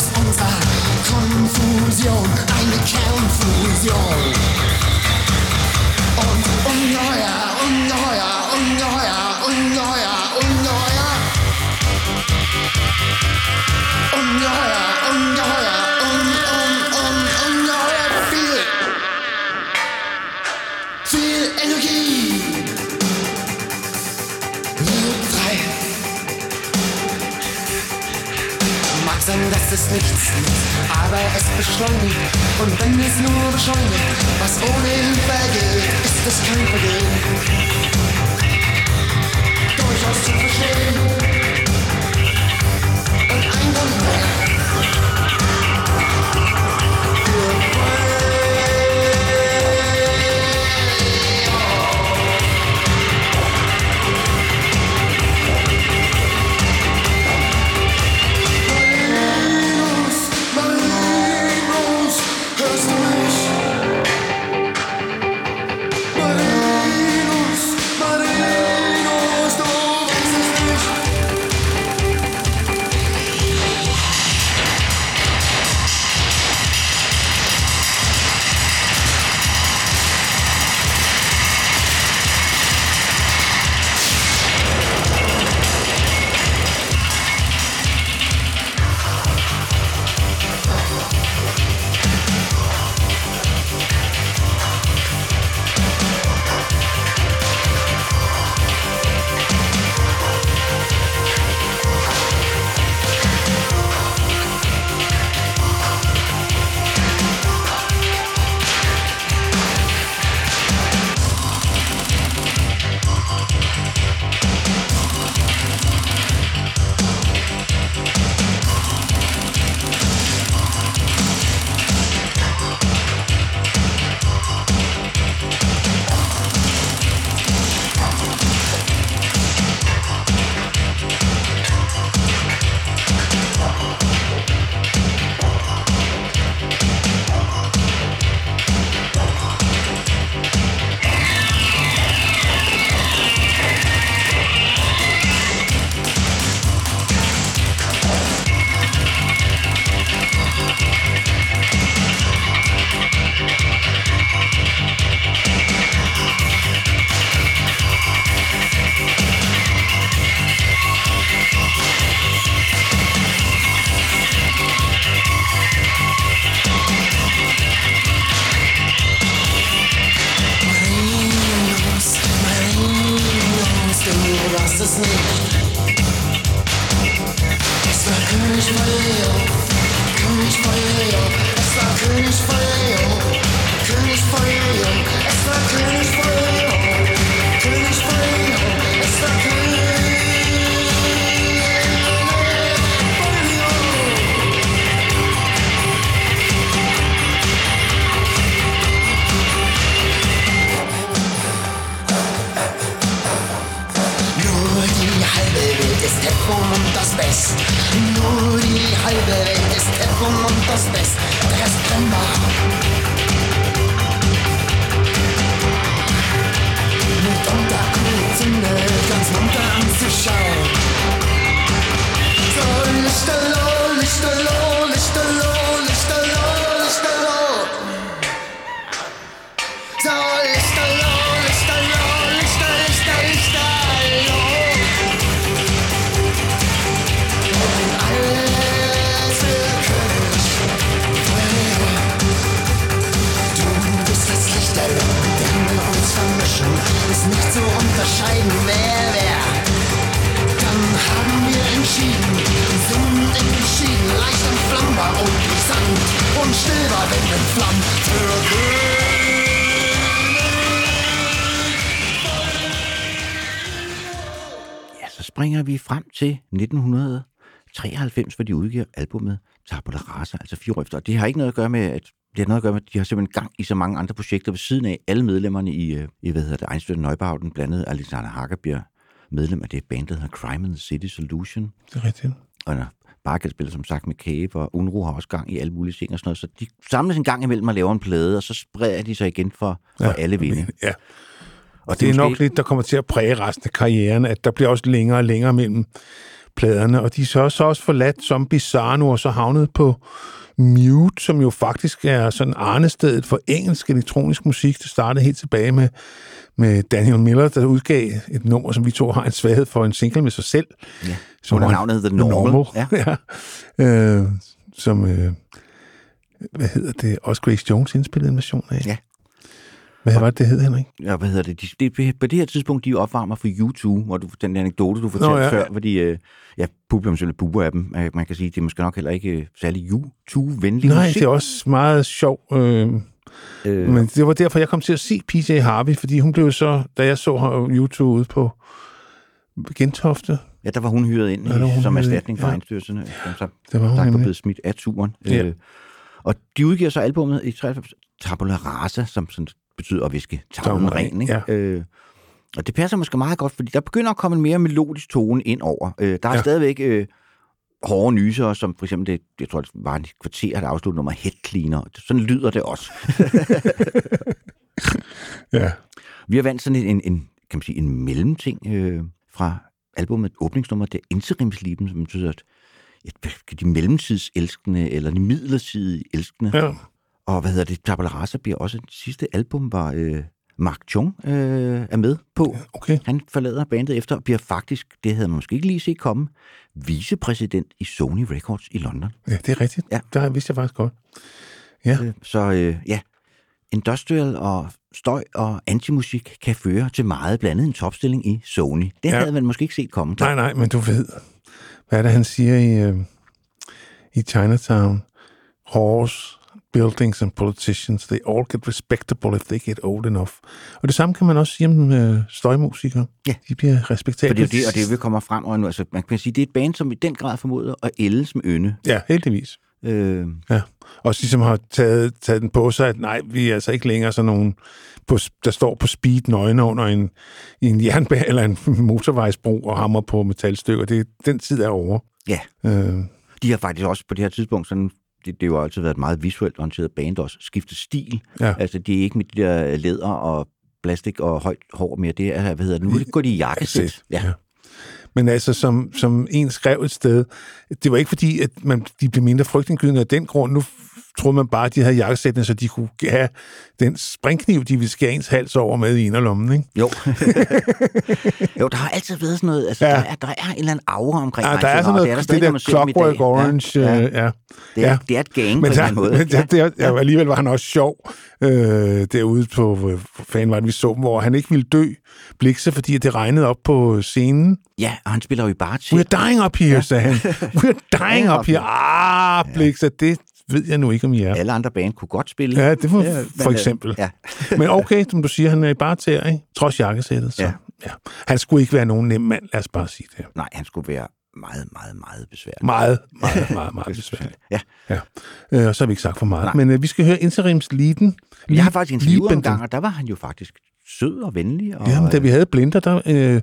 Aus unserer Konfusion eine Kernfusion. Und ungeheuer, ungeheuer, ungeheuer, ungeheuer, ungeheuer. Ungeheuer, Ist nichts, aber es beschleunigt. Und wenn es nur beschleunigt, was ohnehin vergeht, ist es kein Vergehen. Durchaus zu verstehen. Und ein Wunder. 1993, hvor de udgiver albumet Tabula Rasa, altså fire år efter. Og det har ikke noget at gøre med, at det har noget at gøre med, at de har simpelthen gang i så mange andre projekter ved siden af. Alle medlemmerne i, øh, i hvad hedder det, Einstein Neubauten, blandt andet Alexander Hager bliver medlem af det band, der hedder Crime in the City Solution. Det er rigtigt. Og når Barket spiller som sagt med Cave, og Unro har også gang i alle mulige ting og sådan noget. Så de samles en gang imellem og laver en plade, og så spreder de sig igen for, for ja, alle vinde. Ja. Og Det er nok lidt, der kommer til at præge resten af karrieren, at der bliver også længere og længere mellem pladerne, og de er så, så også forladt som Bizarre nu, og så havnet på Mute, som jo faktisk er sådan arnestedet for engelsk elektronisk musik. Det startede helt tilbage med, med Daniel Miller, der udgav et nummer, som vi to har en svaghed for, en single med sig selv. Ja, Som under navnet The Normal. Ja. ja. Øh, som, øh, hvad hedder det, også Grace Jones indspillede en version af. Ja. Hvad var det, det hed, Henrik? ja, hvad hedder det? De, det? På det her tidspunkt, de opvarmer for YouTube, hvor du, den der anekdote, du fortalte Nå, ja. før, fordi øh, ja, publikum selvfølgelig buber af dem. Man man kan sige, det er måske nok heller ikke øh, særlig YouTube-venlig Nej, musik. det er også meget sjov. Øh, Øh, men det var derfor, jeg kom til at se PJ Harvey, fordi hun blev så, da jeg så YouTube ude på Gentofte, Ja, der var hun hyret ind Ja, der hun som erstatning for ja. egenstyrelserne, som så det var hun nemlig. blevet smidt af turen. Ja. Øh, og de udgiver så albummet i 93, Tabula Rasa, som sådan betyder at viske tavlen ren. Ikke? ja. Øh, og det passer måske meget godt, fordi der begynder at komme en mere melodisk tone ind over. Øh, der er Ja. stadigvæk øh, hårde nyser, som for eksempel, det, jeg tror, det var en kvarter, der afsluttede nummer Head Cleaner. Sådan lyder det også. Ja. Vi har valgt sådan en, en, en kan man sige, en mellemting øh, fra albumet åbningsnummer, det er Interimslieben, som betyder, at et, de mellemtidselskende, eller de midlertidige elskende. ja. Og hvad hedder det, Tabula Rasa bliver også, det sidste album var øh, Mark Chung øh, er med på. Okay. Han forlader bandet efter og bliver faktisk, det havde man måske ikke lige set komme, vicepræsident i Sony Records i London. Ja, det er rigtigt. Ja. Det vidste jeg faktisk godt. Ja. Øh, Så øh, ja, industrial og støj og antimusik kan føre til meget blandet en topstilling i Sony. Det Ja. havde man måske ikke set komme. Nej, nej, men du ved, hvad er det, han siger i, øh, i Chinatown? Horse, buildings and politicians, they all get respectable if they get old enough. Og det samme kan man også sige om øh, støjmusikere. Ja. De bliver respektable. For det er det, og det er jo, vi kommer frem og nu. Altså, man kan sige, det er et band, som i den grad formoder at ældes med ynde. Ja, heldigvis. Øh, Ja. Og ligesom har taget, taget den på sig, at nej, vi er altså ikke længere sådan nogen, på, der står på speed nøgne under en, en jernbane eller en motorvejsbro og hammer på metalstykker. Det, den tid er over. ja, Øh, de har faktisk også på det her tidspunkt sådan det, det har jo altid været et meget visuelt orienteret band også, skiftet stil. Ja. Altså, det er ikke med de der læder og plastik og højt hår mere. Det er, hvad hedder det, nu går de i jakkesæt. Ja. Ja. Men altså, som, som en skrev et sted, det var ikke fordi, at man, de blev mindre frygtindgydende af den grund. Nu troede man bare, at de havde jakkesættene, så de kunne have den springkniv, de ville skære ens hals over med i inderlommen, ikke? Jo. jo, der har altid været sådan noget, altså, Ja. ja. der, er, der er en eller anden aura omkring Ja, mig, der er så- sådan og noget, der det, det når der dem i Clockwork. Orange, Ja, ja. ja. Øh, ja. Det, er, Ja. det er et gang på Men, en der, anden måde. men der, der, der, alligevel var han også sjov øh, derude på, øh, hvor fanden var det, vi så dem, hvor han ikke ville dø blikse, fordi det regnede op på scenen. Ja, og han spiller jo i bare til. We're dying up here, sagde han. We're dying up here. Ah, blikse, det ved jeg nu ikke, om I er. Alle andre band kunne godt spille. Ja, det var Ja, for eksempel. Ja. Men okay, som du siger, han er i bare til, ikke? trods jakkesættet. Så, ja. Ja. Han skulle ikke være nogen nem mand, lad os bare sige det. Nej, han skulle være meget, meget, meget besværlig. Meget, meget, meget, meget besværligt. Ja. Ja. Øh, og så har vi ikke sagt for meget. Nej. Men øh, vi skal høre interims Liden. Jeg har faktisk en gang, og der var han jo faktisk sød og venlig. Og, Ja, men da vi havde Blinder, der øh,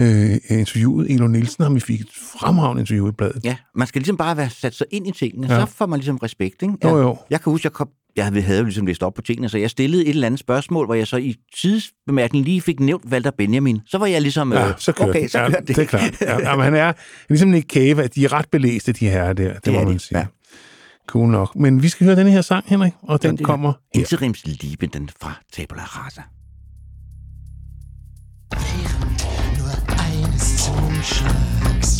øh, interviewede Elo Nielsen, ham vi fik et fremragende interview i bladet. Ja, man skal ligesom bare være sat sig ind i tingene, Ja. ja. så får man ligesom respekt, ikke? Jo, jo. Jeg kan huske, jeg, kom, jeg havde jo ligesom læst op på tingene, så jeg stillede et eller andet spørgsmål, hvor jeg så i tidsbemærkning lige fik nævnt Walter Benjamin. Så var jeg ligesom, Ja, øh, så kørte okay, den. så ja, kørte det. det er klart. Ja, ja, men han er ligesom Nick Cave, at de er ret belæste, de her der. Det, det må man de, sige. ja. Cool nok. Men vi skal høre denne her sang, Henrik, og den det er kommer her. Interimsliebe, den fra Tabula Rasa. Nur eines Zuschlags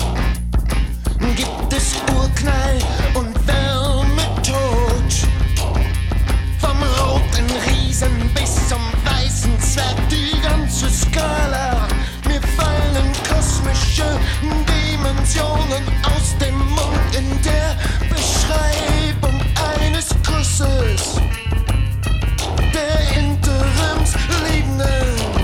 gibt es Urknall und Wärmetod. Vom roten Riesen bis zum weißen Zwerg, die ganze Skala. Mir fallen kosmische Dimensionen aus dem Mund in der Beschreibung eines Kusses. Der Interimsliebenden.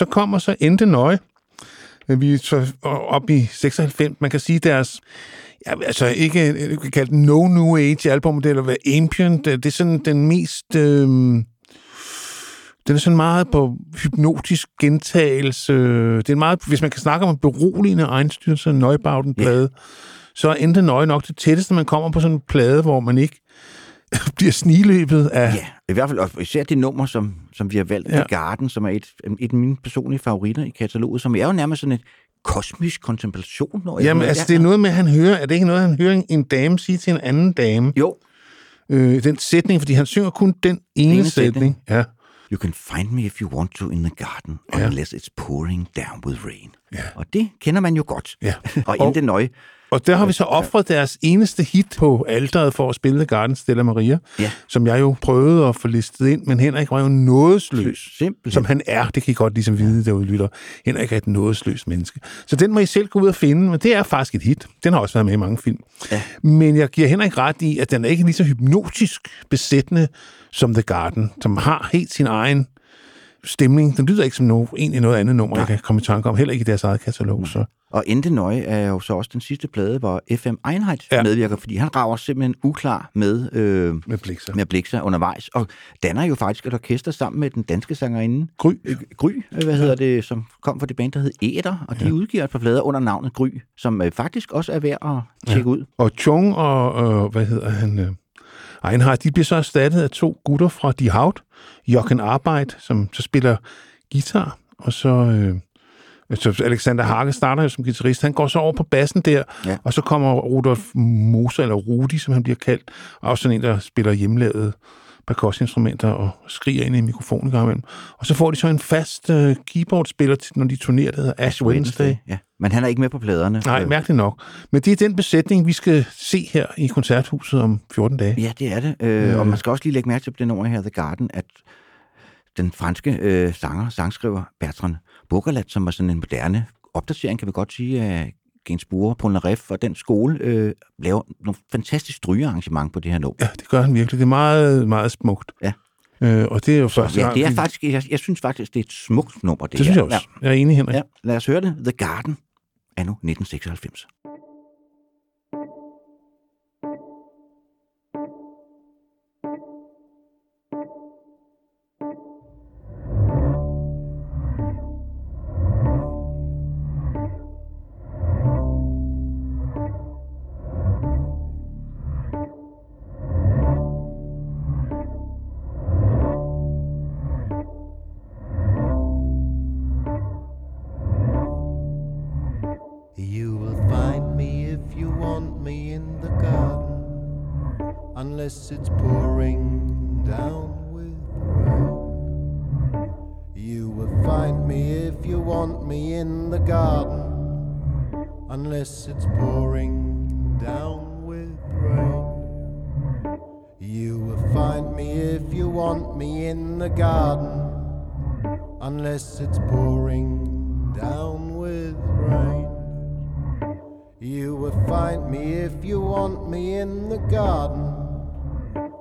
Så kommer så Ente Nøje. Vi er så op i 96. Man kan sige deres... Ja, altså ikke kan kalde den No New Age album, det er Ambient. Det er sådan den mest... Øh, den er sådan meget på hypnotisk gentagelse. Det er meget, hvis man kan snakke om en beroligende egenstyrelse, Nøjbauden plade, så er Ente Nøje nok det tætteste, man kommer på sådan en plade, hvor man ikke bliver sniløbet af... Ja, i hvert fald og især det nummer, som, som vi har valgt, Ja. The Garden, som er et, et af mine personlige favoritter i kataloget, som er jo nærmest sådan et kosmisk kontemplation. Når jeg Jamen, altså, det er noget med, at han hører... Er det ikke noget, han hører en, dame sige til en anden dame? Jo, Øh, den sætning, fordi han synger kun den ene, Ene sætning. sætning. Ja. You can find me if you want to in the garden, Ja. unless it's pouring down with rain. Ja. Og det kender man jo godt. Ja. og Og- inden nøje. Og der har vi så offret deres eneste hit på alderet for at spille Garden Stella Maria, Ja. som jeg jo prøvede at få listet ind, men Henrik var jo nådesløs. Simpelthen. Som han er, det kan I godt ligesom vide derude, lytter. Henrik er et nådesløst menneske. Så den må I selv gå ud og finde, men det er faktisk et hit. Den har også været med i mange film. Ja. Men jeg giver Henrik ret i, at den er ikke lige så hypnotisk besættende som The Garden, som har helt sin egen stemning. Den lyder ikke som no, egentlig noget andet nummer, jeg kan komme i tanke om, heller ikke i deres eget katalog. Så. Og Ente Nøje er jo så også den sidste plade, hvor FM Einheit Ja. ja. medvirker, fordi han rager simpelthen uklar med, øh, Med blikser. med Blixa undervejs, og danner jo faktisk et orkester sammen med den danske sangerinde Gry. øh, Gry, øh, hvad hedder det, som kom fra det band, der hed Æder, og de udgiver et par plader under navnet Gry, som øh, faktisk også er værd at tjekke ud. Og Chung og, øh, hvad hedder han, øh, Einhardt, de bliver så erstattet af to gutter fra Die Haut, Jochen Arbeit, som så spiller guitar, og så, øh, så Alexander Hage starter jo som guitarist. Han går så over på bassen der, Ja. og så kommer Rudolf Moser, eller Rudi, som han bliver kaldt, og også sådan en, der spiller hjemlavede percussionsinstrumenter og skriger ind i mikrofonen en gang imellem. Og så får de så en fast øh, keyboardspiller, til, når de turnerer, der hedder Ash Wednesday. Ja, men han er ikke med på pladerne. Nej, Øh, mærkeligt nok. Men det er den besætning, vi skal se her i koncerthuset om 14 dage. Ja, det er det. Øh, og man skal også lige lægge mærke til på det nummer her, The Garden, at den franske øh, sanger, sangskriver Bertrand Burgerlat, som var sådan en moderne opdatering, kan vi godt sige, af Gainsbourg, Polnareff og den skole, øh, laver nogle fantastisk strygearrangement på det her nummer. Ja, det gør han virkelig. Det er meget, meget smukt. Ja. Øh, og det er jo første Ja, gang, det er faktisk, jeg, jeg synes faktisk, det er et smukt nummer, det, Det synes her. jeg også. Jeg er enig, Henrik. Ja, ja, lad os høre det. The Garden, anno 1996. Unless it's pouring down with rain. You will find me if you want me in the garden, unless it's pouring down with rain. You will find me if you want me in the garden, unless it's pouring down with rain. You will find me if you want me in the garden,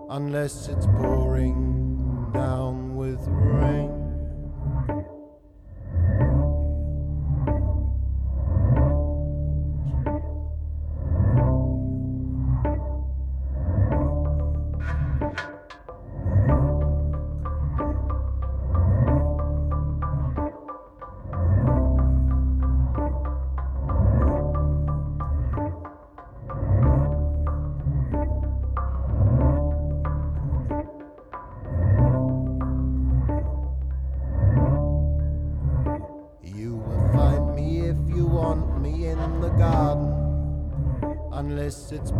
unless it's pouring down with rain. Unless it's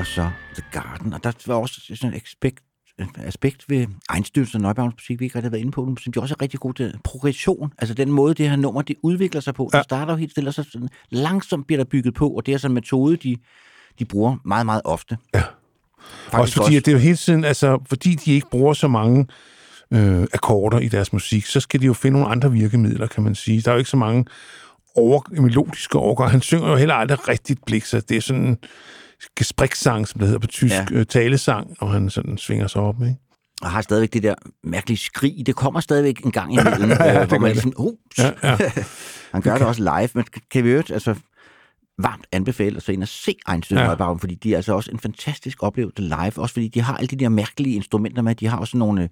var så The Garden, og der var også sådan et aspekt, aspekt ved Einstürzen og Neubauers musik, vi ikke rigtig har været inde på nu, som de også er rigtig god til. Progression, altså den måde, det her nummer, det udvikler sig på. Ja. Det starter jo helt stille, og så sådan, langsomt bliver der bygget på, og det er sådan en metode, de, de bruger meget, meget ofte. Ja. Også fordi, at det er jo hele tiden, altså, fordi de ikke bruger så mange øh, akkorder i deres musik, så skal de jo finde nogle andre virkemidler, kan man sige. Der er jo ikke så mange over, melodiske overgang. Han synger jo heller aldrig rigtigt blik, så det er sådan gespriksang, som det hedder på tysk, Ja. ja. talesang, når han sådan svinger sig op, ikke? Og har stadigvæk det der mærkelige skrig. Det kommer stadigvæk en gang imellem, Ja, ja, det hvor man gør lige sådan, uh, Ja, ja. Han gør det også live, men kan vi øvrigt altså varmt anbefale at så ind og se Einstein Ja. fordi de er altså også en fantastisk oplevelse live, også fordi de har alle de der mærkelige instrumenter med, de har også nogle øh,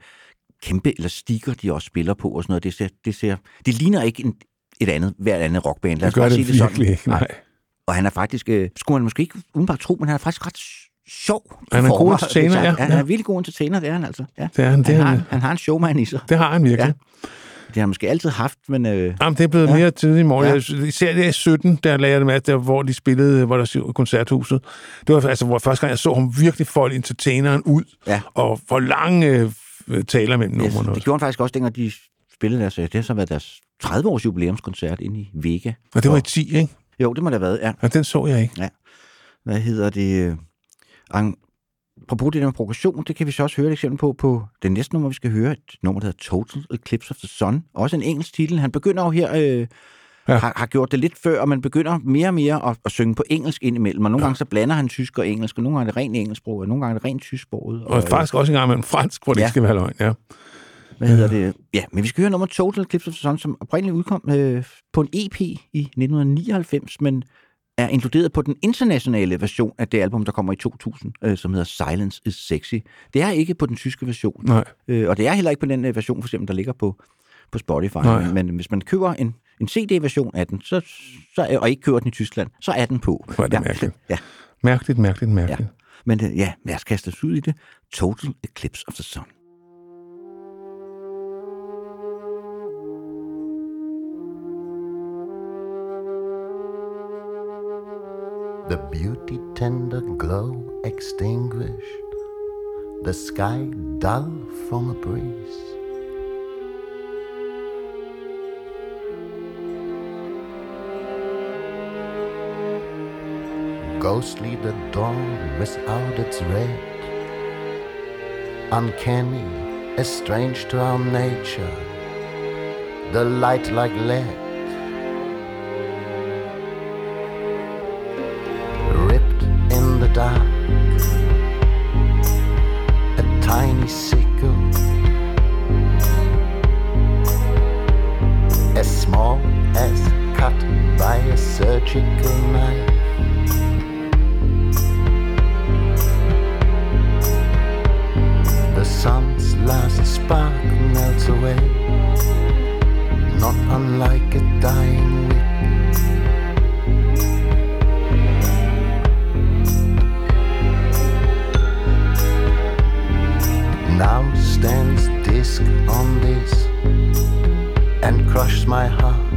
kæmpe elastikker, de også spiller på og sådan noget. Det, ser, det, ser, det ligner ikke en, et andet, hvert andet rockband. Lad Det os gør bare det sige virkelig sådan. ikke, nej. Og han er faktisk, øh, skulle man måske ikke udenbart tro, men han er faktisk ret sjov. Han er en god entertainer, ja, Han er ja. virkelig god entertainer, det er han altså. Ja. Det er han, det han, har, han. han har en showman i sig. Det har han virkelig. Ja. Det har han måske altid haft, men... Øh, Jamen, det er blevet Ja. mere tidligt i morgen. Ja. Især det i 17, der lagde jeg det med, der, hvor de spillede, hvor der stod koncerthuset. Det var altså, hvor første gang jeg så ham virkelig folde entertaineren ud, Ja. og for lange øh, taler mellem yes, numrene. det gjorde han faktisk også, dengang de spillede deres... Det har så været deres 30-års jubilæumskoncert inde i Vega. Og det var i 10, ikke? Jo, det må det have været, ja. Og den så jeg ikke. Hvad hedder det? Ang- Apropos det der med progression, det kan vi så også høre et eksempel på på det næste nummer, vi skal høre. Et nummer, der hedder Total Eclipse of the Sun. Også en engelsk titel. Han begynder jo her... Øh, ja. har, har gjort det lidt før, og man begynder mere og mere at, at synge på engelsk indimellem, og nogle ja. gange så blander han tysk og engelsk, og nogle gange er det rent engelsksprog, og nogle gange er det rent tysksproget. Og, og faktisk også en gang med fransk, hvor det ja. ikke skal være løgn, ja. Hvad hedder det? Ja, men vi skal høre nummer Total Eclipse of the Sun, som oprindeligt udkom øh, på en EP i 1999, men er inkluderet på den internationale version af det album, der kommer i 2000, øh, som hedder Silence is Sexy. Det er ikke på den tyske version. Nej. Øh, og det er heller ikke på den øh, version, for eksempel, der ligger på, på Spotify. Men, men hvis man køber en, en CD-version af den, så, så, og ikke køber den i Tyskland, så er den på. Hvor er det ja. mærkeligt. Ja. Mærkeligt, mærkeligt, mærkeligt. Ja. Men øh, ja, lad os kaste os ud i det. Total Eclipse of the Sun. The beauty tender glow extinguished, the sky dull from a breeze. Ghostly the dawn without its red, uncanny, as strange to our nature, the light like lead. Tiny sickle, as small as cut by a surgical knife. The sun's last spark melts away, not unlike a dying wick. Now stands disc on this and crushes my heart.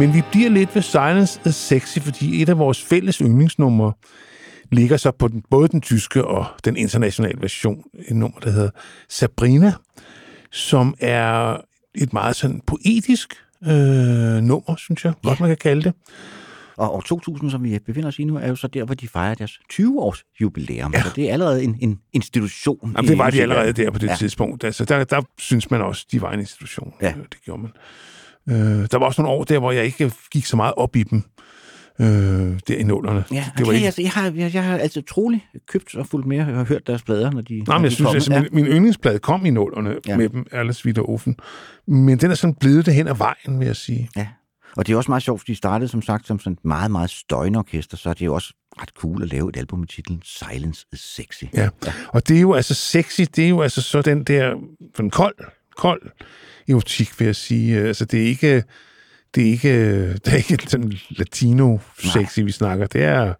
Men vi bliver lidt ved Silence is Sexy, fordi et af vores fælles yndlingsnumre ligger så på den, både den tyske og den internationale version. Et nummer, der hedder Sabrina, som er et meget sådan poetisk øh, nummer, synes jeg, godt man kan kalde det. Og år 2000, som vi befinder os i nu, er jo så der, hvor de fejrer deres 20-års jubilæum. Ja. Så det er allerede en, en institution. Jamen, det var de allerede der på det Ja. ja. tidspunkt. Altså, der, der synes man også, de var en institution. Ja. Det gjorde man. Øh, der var også nogle år der, hvor jeg ikke gik så meget op i dem. øh, der i nullerne. Ja, det var okay, ikke... altså, jeg, har, jeg, jeg har altså troligt købt og fulgt med og har hørt deres plader, når de Nej, men jeg synes, kommer. altså, ja. min, min yndlingsplade kom i nullerne Ja. ja. med dem, Alles Wieder Offen. Men den er sådan blevet det hen ad vejen, vil jeg sige. Ja, og det er også meget sjovt, fordi de startede som sagt som sådan et meget, meget støjende orkester, så er det jo også ret cool at lave et album med titlen Silence is Sexy. Ja. Og det er jo altså sexy, det er jo altså så den der sådan kold, kold erotik, vil jeg sige. Altså, det er ikke, det er ikke, det er ikke sådan latino-sexy, vi snakker. Det er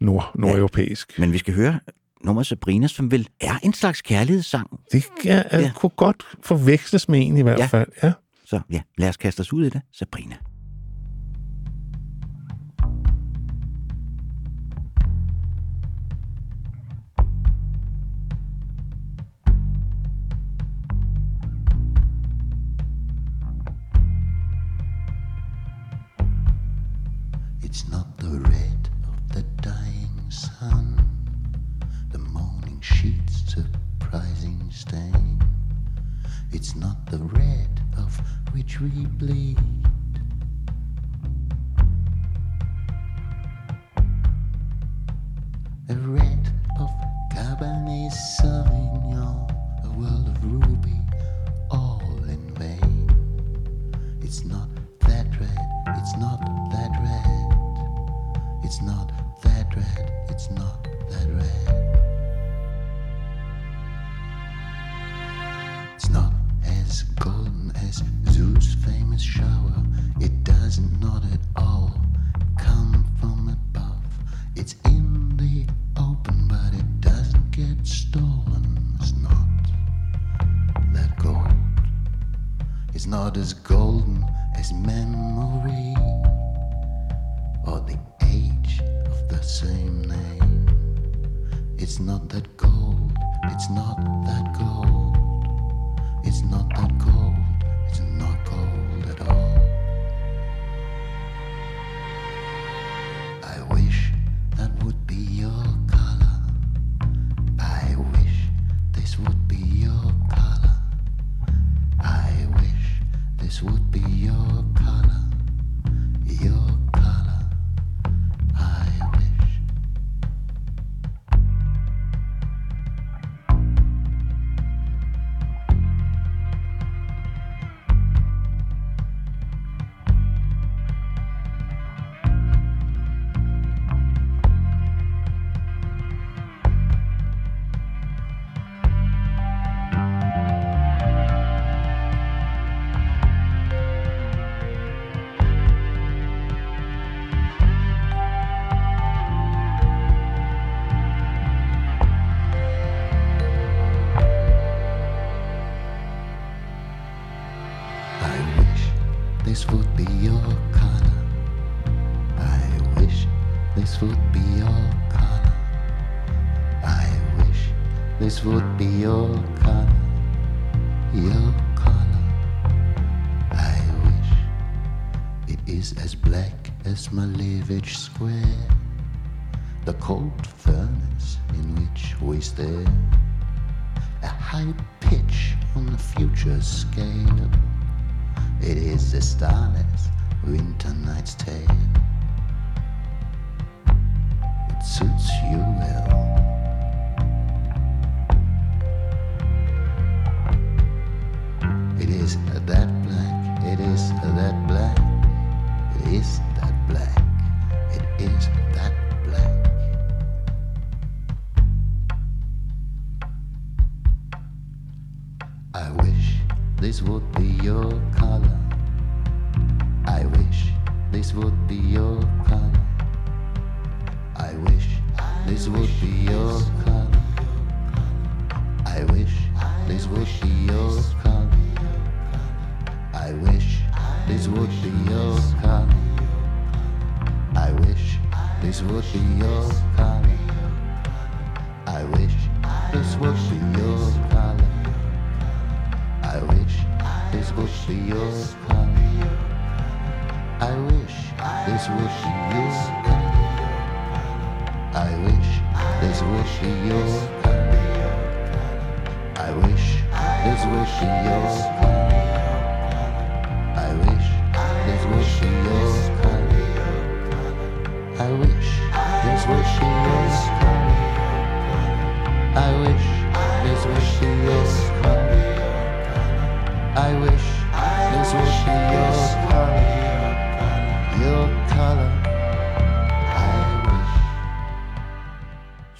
nord, nordeuropæisk. Men vi skal høre nummer Sabrina, som vel er en slags kærlighedssang. Det er, Ja. ja. kunne godt forveksles med en i hvert Ja. fald. Ja. Så ja, lad os kaste os ud i det. Sabrina. Not the red of which we bleed. I wish his wishy was your color. I wish.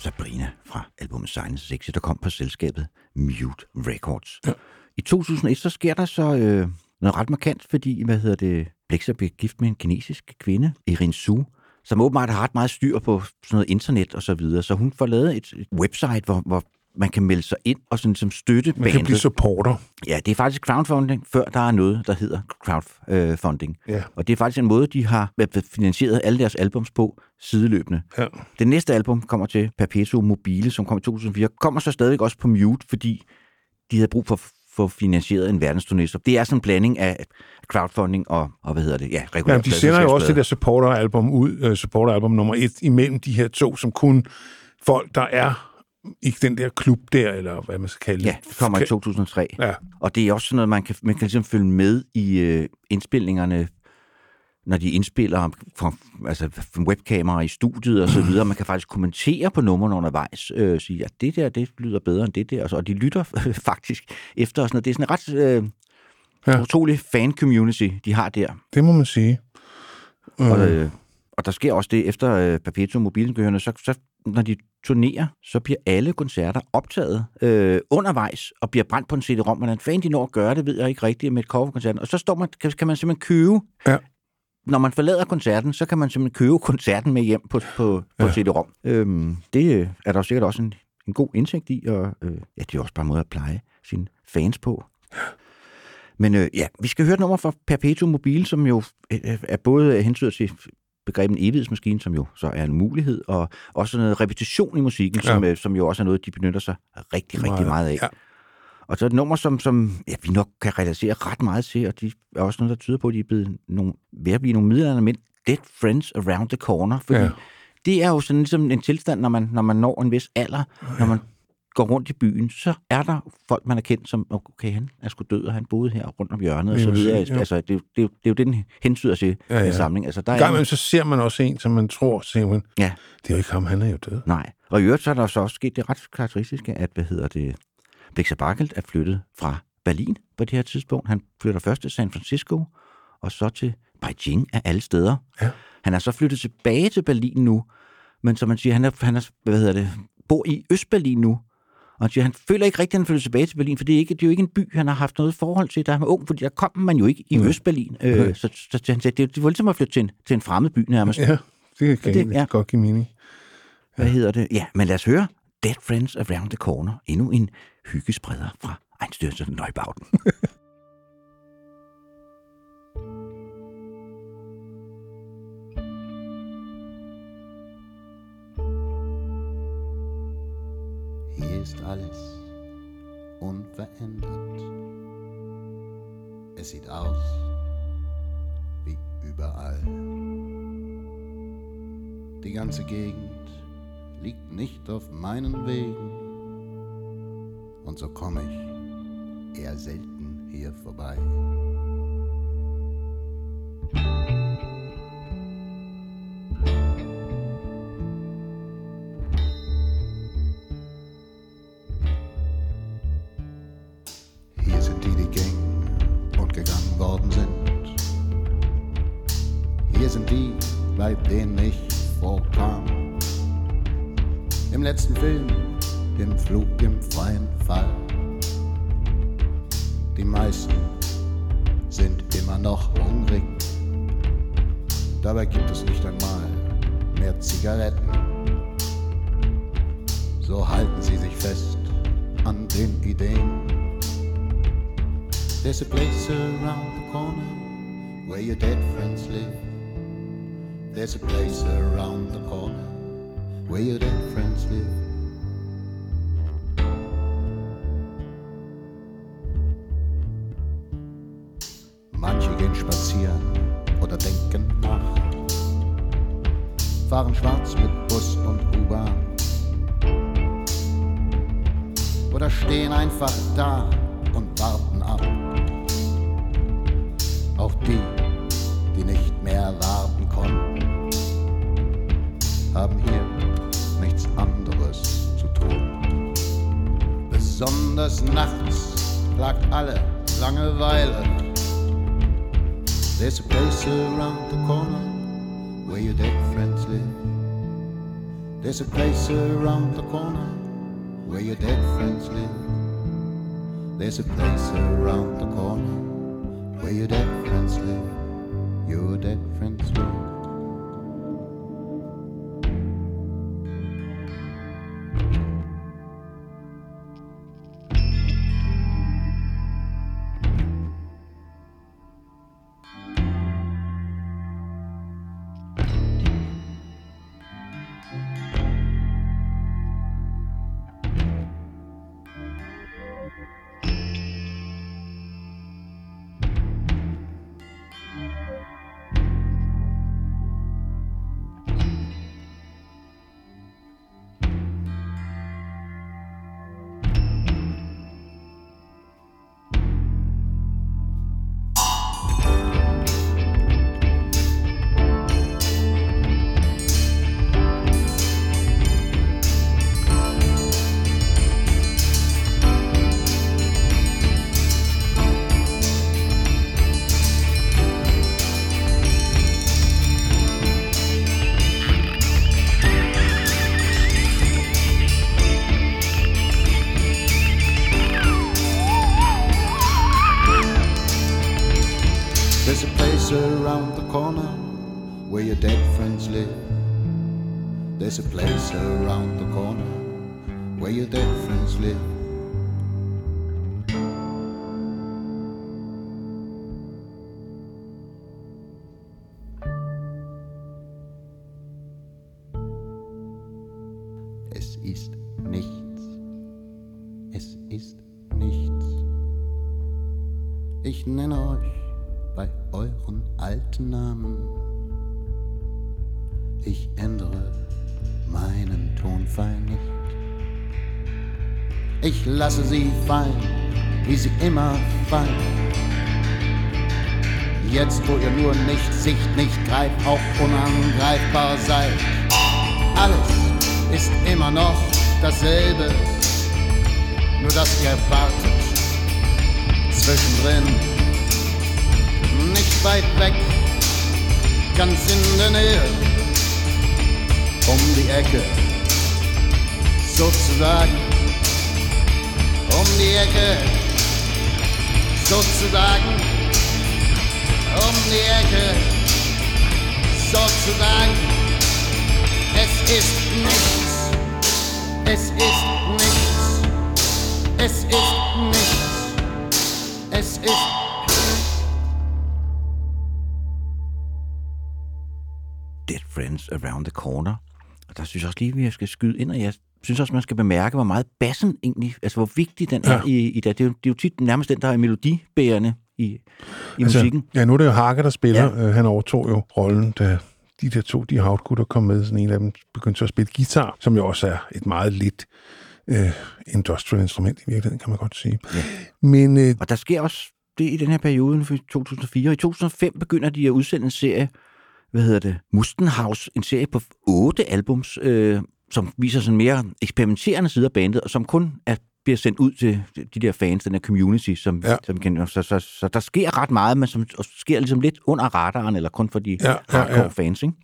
Sabrina fra albumet Science Sexy, der kom på selskabet Mute Records. Ja. I 2001 så sker der så øh, noget ret markant, fordi hvad hedder det, Blexer bliver gift med en kinesisk kvinde, Irin Su, som åbenbart har ret meget styr på sådan noget internet og så videre. Så hun får lavet et, et website, hvor, hvor man kan melde sig ind og sådan, som støtte Man kan blive supporter. Ja, det er faktisk crowdfunding, før der er noget, der hedder crowdfunding. Ja. Og det er faktisk en måde, de har finansieret alle deres albums på sideløbende. Ja. Det næste album kommer til Perpetuum Mobile, som kom i 2004, kommer så stadigvæk også på mute, fordi de havde brug for få finansieret en verdensturné. Så det er sådan en blanding af crowdfunding og, og hvad hedder det? Ja, regulære Ja, de sender jo også det der supporter-album ud, uh, supporter-album nummer et, imellem de her to, som kun folk, der er i den der klub der, eller hvad man skal kalde Ja, det kommer i 2003. Ja. Og det er også sådan noget, man kan, man kan ligesom følge med i øh, indspilningerne, når de indspiller for, altså webkameraer i studiet og så videre. Man kan faktisk kommentere på numrene undervejs, øh, sige, at det der, det lyder bedre end det der. Og, så, og de lytter faktisk efter og sådan noget. Det er sådan en ret øh, Ja. utrolig fan-community, de har der. Det må man sige. Og, øh, og der sker også det, efter øh, Perpetuum Mobilengøerne, så, så når de turnerer, så bliver alle koncerter optaget øh, undervejs og bliver brændt på en CD-rom. Hvordan fanden de når at gøre det, ved jeg ikke rigtigt med et coverkoncert. Og så står man, kan, kan man simpelthen købe, Ja. når man forlader koncerten, så kan man simpelthen købe koncerten med hjem på, på, på Ja. CD-rom. Øhm, det øh, er der sikkert også en, en god indsigt i, og øh, ja, det er også bare en måde at pleje sine fans på. Men øh, ja, vi skal høre et nummer fra Perpetuum Mobile, som jo øh, er både hensyder til begrebet evighedsmaskine, som jo så er en mulighed, og også noget repetition i musikken, Ja. ja. som, øh, som jo også er noget, de benytter sig rigtig, rigtig meget af. Ja. Og så et nummer, som, som ja, vi nok kan relatere ret meget til, og de er også noget, der tyder på, at de er blevet nogle, ved at blive nogle middelalderne mænd. Dead Friends Around the Corner, fordi Ja. ja. det er jo sådan ligesom en tilstand, når man, når man når en vis alder, når man går rundt i byen, så er der folk, man er kendt som, okay, han er sgu død, og han boede her rundt om hjørnet, og så videre. ja. Altså, det, er jo- det, det er jo det, den hensyder til, Ja, ja, ja. samling. Altså, der En er gang en- så ser man også en, som man tror, man, Ja, det er jo ikke ham, han er jo død. nej. Og i øvrigt så er der så også sket det ret karakteristiske, at, hvad hedder det, Blexer Barkelt er flyttet fra Berlin på det her tidspunkt. Han flytter først til San Francisco, og så til Beijing af alle steder. Ja. Han er så flyttet tilbage til Berlin nu, men som man siger, han er, han er hvad hedder det, bor i Østberlin nu, og han siger, han føler ikke rigtigt, at han flytter tilbage til Berlin, for det er, ikke, det er jo ikke en by, han har haft noget forhold til, da han var ung, fordi der kom man jo ikke i Nej. Østberlin. Øh, så, så, så han sagde, det, det var ligesom at flytte til en, til en fremmed by nærmest. Ja, det kan det- ja. godt give mening. Hvad hedder det? Ja, men lad os høre Dead Friends Around the Corner. Endnu en hyggespreder fra Einstürzen Neubauten. Die ganze Gegend liegt nicht auf meinen Wegen. Und so komme ich eher selten hier vorbei. Im freien Fall. Die meisten sind immer noch hungrig. Dabei gibt es nicht einmal mehr Zigaretten. So halten sie sich fest an den Ideen. There's a place around the corner where your dead friends live. There's a place around the corner where your dead friends live. fahren schwarz mit Bus und U-Bahn. Oder stehen einfach da und warten ab. Auch die, die nicht mehr warten konnten, haben hier nichts anderes zu tun. Besonders nachts plagt alle Langeweile. There's a place around the corner. There's a place around the corner where your dead friends live. There's a place around the corner where your dead friends live. Your dead friends live. Ich lasse sie fallen, wie sie immer fallen. Jetzt, wo ihr nur nicht Sicht, nicht greift, auch unangreifbar seid. Alles ist immer noch dasselbe, nur dass ihr wartet. Zwischendrin nicht weit weg, ganz in der Nähe, um die Ecke, sozusagen, um die Ecke, sozusagen, um die Ecke, sozusagen. Es ist nichts, es ist nichts, es ist nichts, es ist Dead Friends Around the Corner. Og der synes jeg også lige, at jeg skal skyde ind, og jeg synes også, man skal bemærke, hvor meget bassen egentlig, altså hvor vigtig den er Ja. i, i det. Det er, jo, det er jo tit nærmest den, der er melodibærende i, i altså, musikken. Ja, nu er det jo Hakke, der spiller. Ja. Øh, han overtog jo rollen, da de der to, de havtgutter kom med. Sådan en af dem begyndte at spille guitar, som jo også er et meget lidt øh, industrial instrument i virkeligheden, kan man godt sige. Ja. Men øh, Og der sker også det i den her periode, for 2004. Og i 2005 begynder de at udsende en serie, hvad hedder det, Mustenhaus, en serie på otte albums, øh, som viser sådan mere eksperimenterende sider af bandet, og som kun er, bliver sendt ud til de der fans, den her community, som, ja. Som kan, så, så, så, der sker ret meget, men som og sker ligesom lidt under radaren, eller kun for de Ja, ja, hardcore ja. fans, ikke?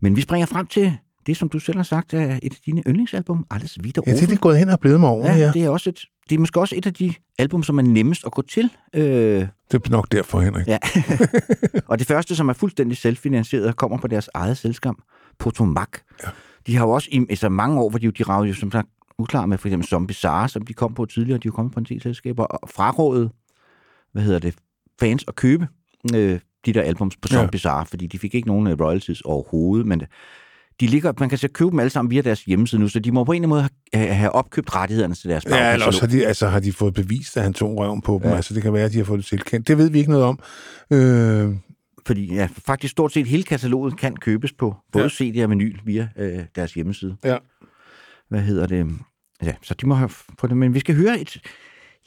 Men vi springer frem til det, som du selv har sagt, er et af dine yndlingsalbum, Alles Wieder ja, det er det gået hen og blevet med over, ja. ja. det er også et, det er måske også et af de album, som er nemmest at gå til. Øh, Det er nok derfor, Henrik. ja. og det første, som er fuldstændig selvfinansieret, kommer på deres eget selskab, Potomac. Ja. De har jo også i altså mange år, hvor de, jo- de rager jo som sagt uklar med for eksempel Zombie Bizarre, som de kom på tidligere, de er jo kommet på en del selskaber, og frarådet, hvad hedder det, fans at købe øh, de der albums på Zombie Ja. Bizarre, fordi de fik ikke nogen øh, royalties overhovedet, men de ligger, man kan så købe dem alle sammen via deres hjemmeside nu, så de må på en eller anden måde have, opkøbt rettighederne til deres Ja, eller også har bagkatalog. de, altså, har de fået bevist, at han tog røven på dem. Ja. Altså, det kan være, at de har fået det tilkendt. Det ved vi ikke noget om. Øh, Fordi ja, faktisk stort set hele kataloget kan købes på både Ja. CD og vinyl via øh, deres hjemmeside. ja. Hvad hedder det? Ja, så de må have fået det. Men vi skal høre et,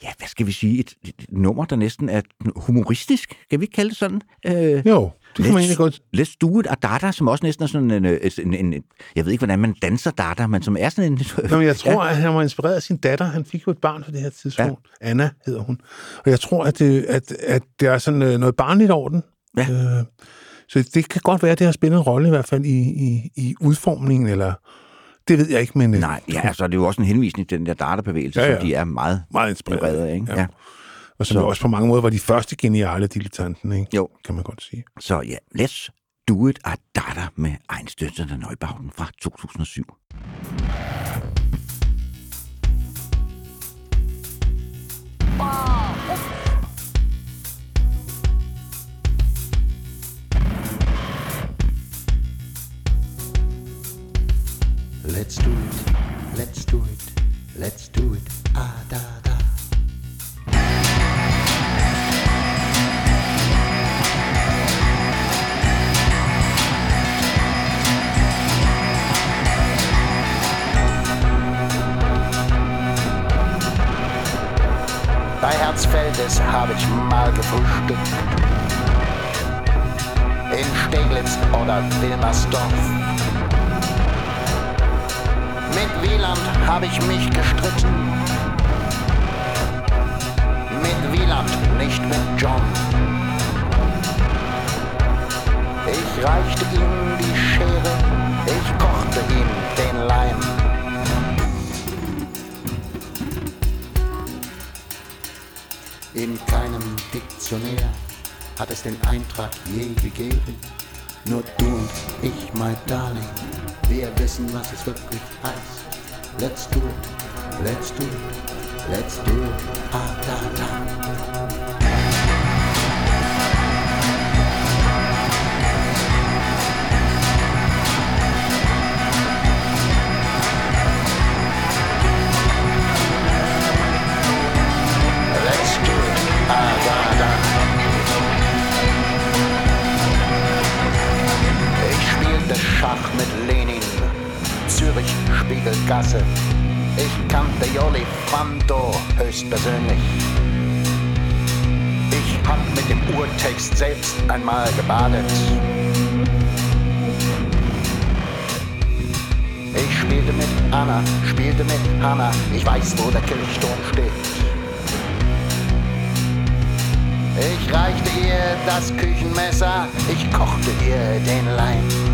ja, hvad skal vi sige, et, et, nummer, der næsten er humoristisk. Kan vi ikke kalde det sådan? Øh, Jo, det kan man egentlig godt. Let's do it, og Dada, som også næsten er sådan en, øh, en, en, en, jeg ved ikke, hvordan man danser Dada, men som er sådan en... Nå, men jeg tror, ja. at han var inspireret af sin datter. Han fik jo et barn på det her tidspunkt. Ja. Anna hedder hun. Og jeg tror, at det, at, at det er sådan øh, noget barnligt over den. Ja. Øh, så det kan godt være, at det har spillet en rolle i hvert fald i, i, i udformningen, eller det ved jeg ikke, men øh, Nej, ja, altså det er jo også en henvisning til den der Dada-bevægelse, Ja, ja, som de er meget meget inspireret. af. Ikke? Ja. Ja. Og som Så- også på mange måder var de første geniale dilettanten, ikke? Jo. kan man godt sige. Så ja, Let's Do It af Dada med Einstürzen der Neubauten fra 2007. Let's do it, let's do it, let's do it, ah da da. Bei Herzfeldes habe ich mal gefrühstückt. In Steglitz oder Wilmersdorf. Mit Wieland habe ich mich gestritten. Mit Wieland, nicht mit John. Ich reichte ihm die Schere, ich kochte ihm den Leim. In keinem Diktionär hat es den Eintrag je gegeben. Nur du und ich, my darling, wir wissen, was es wirklich heißt. Let's do it, let's do it, let's do it, ah da da. Urtext selbst einmal gebadet. Ich spielte mit Anna, spielte mit Hanna. Ich weiß, wo der Kirchturm steht. Ich reichte ihr das Küchenmesser, ich kochte ihr den Leim.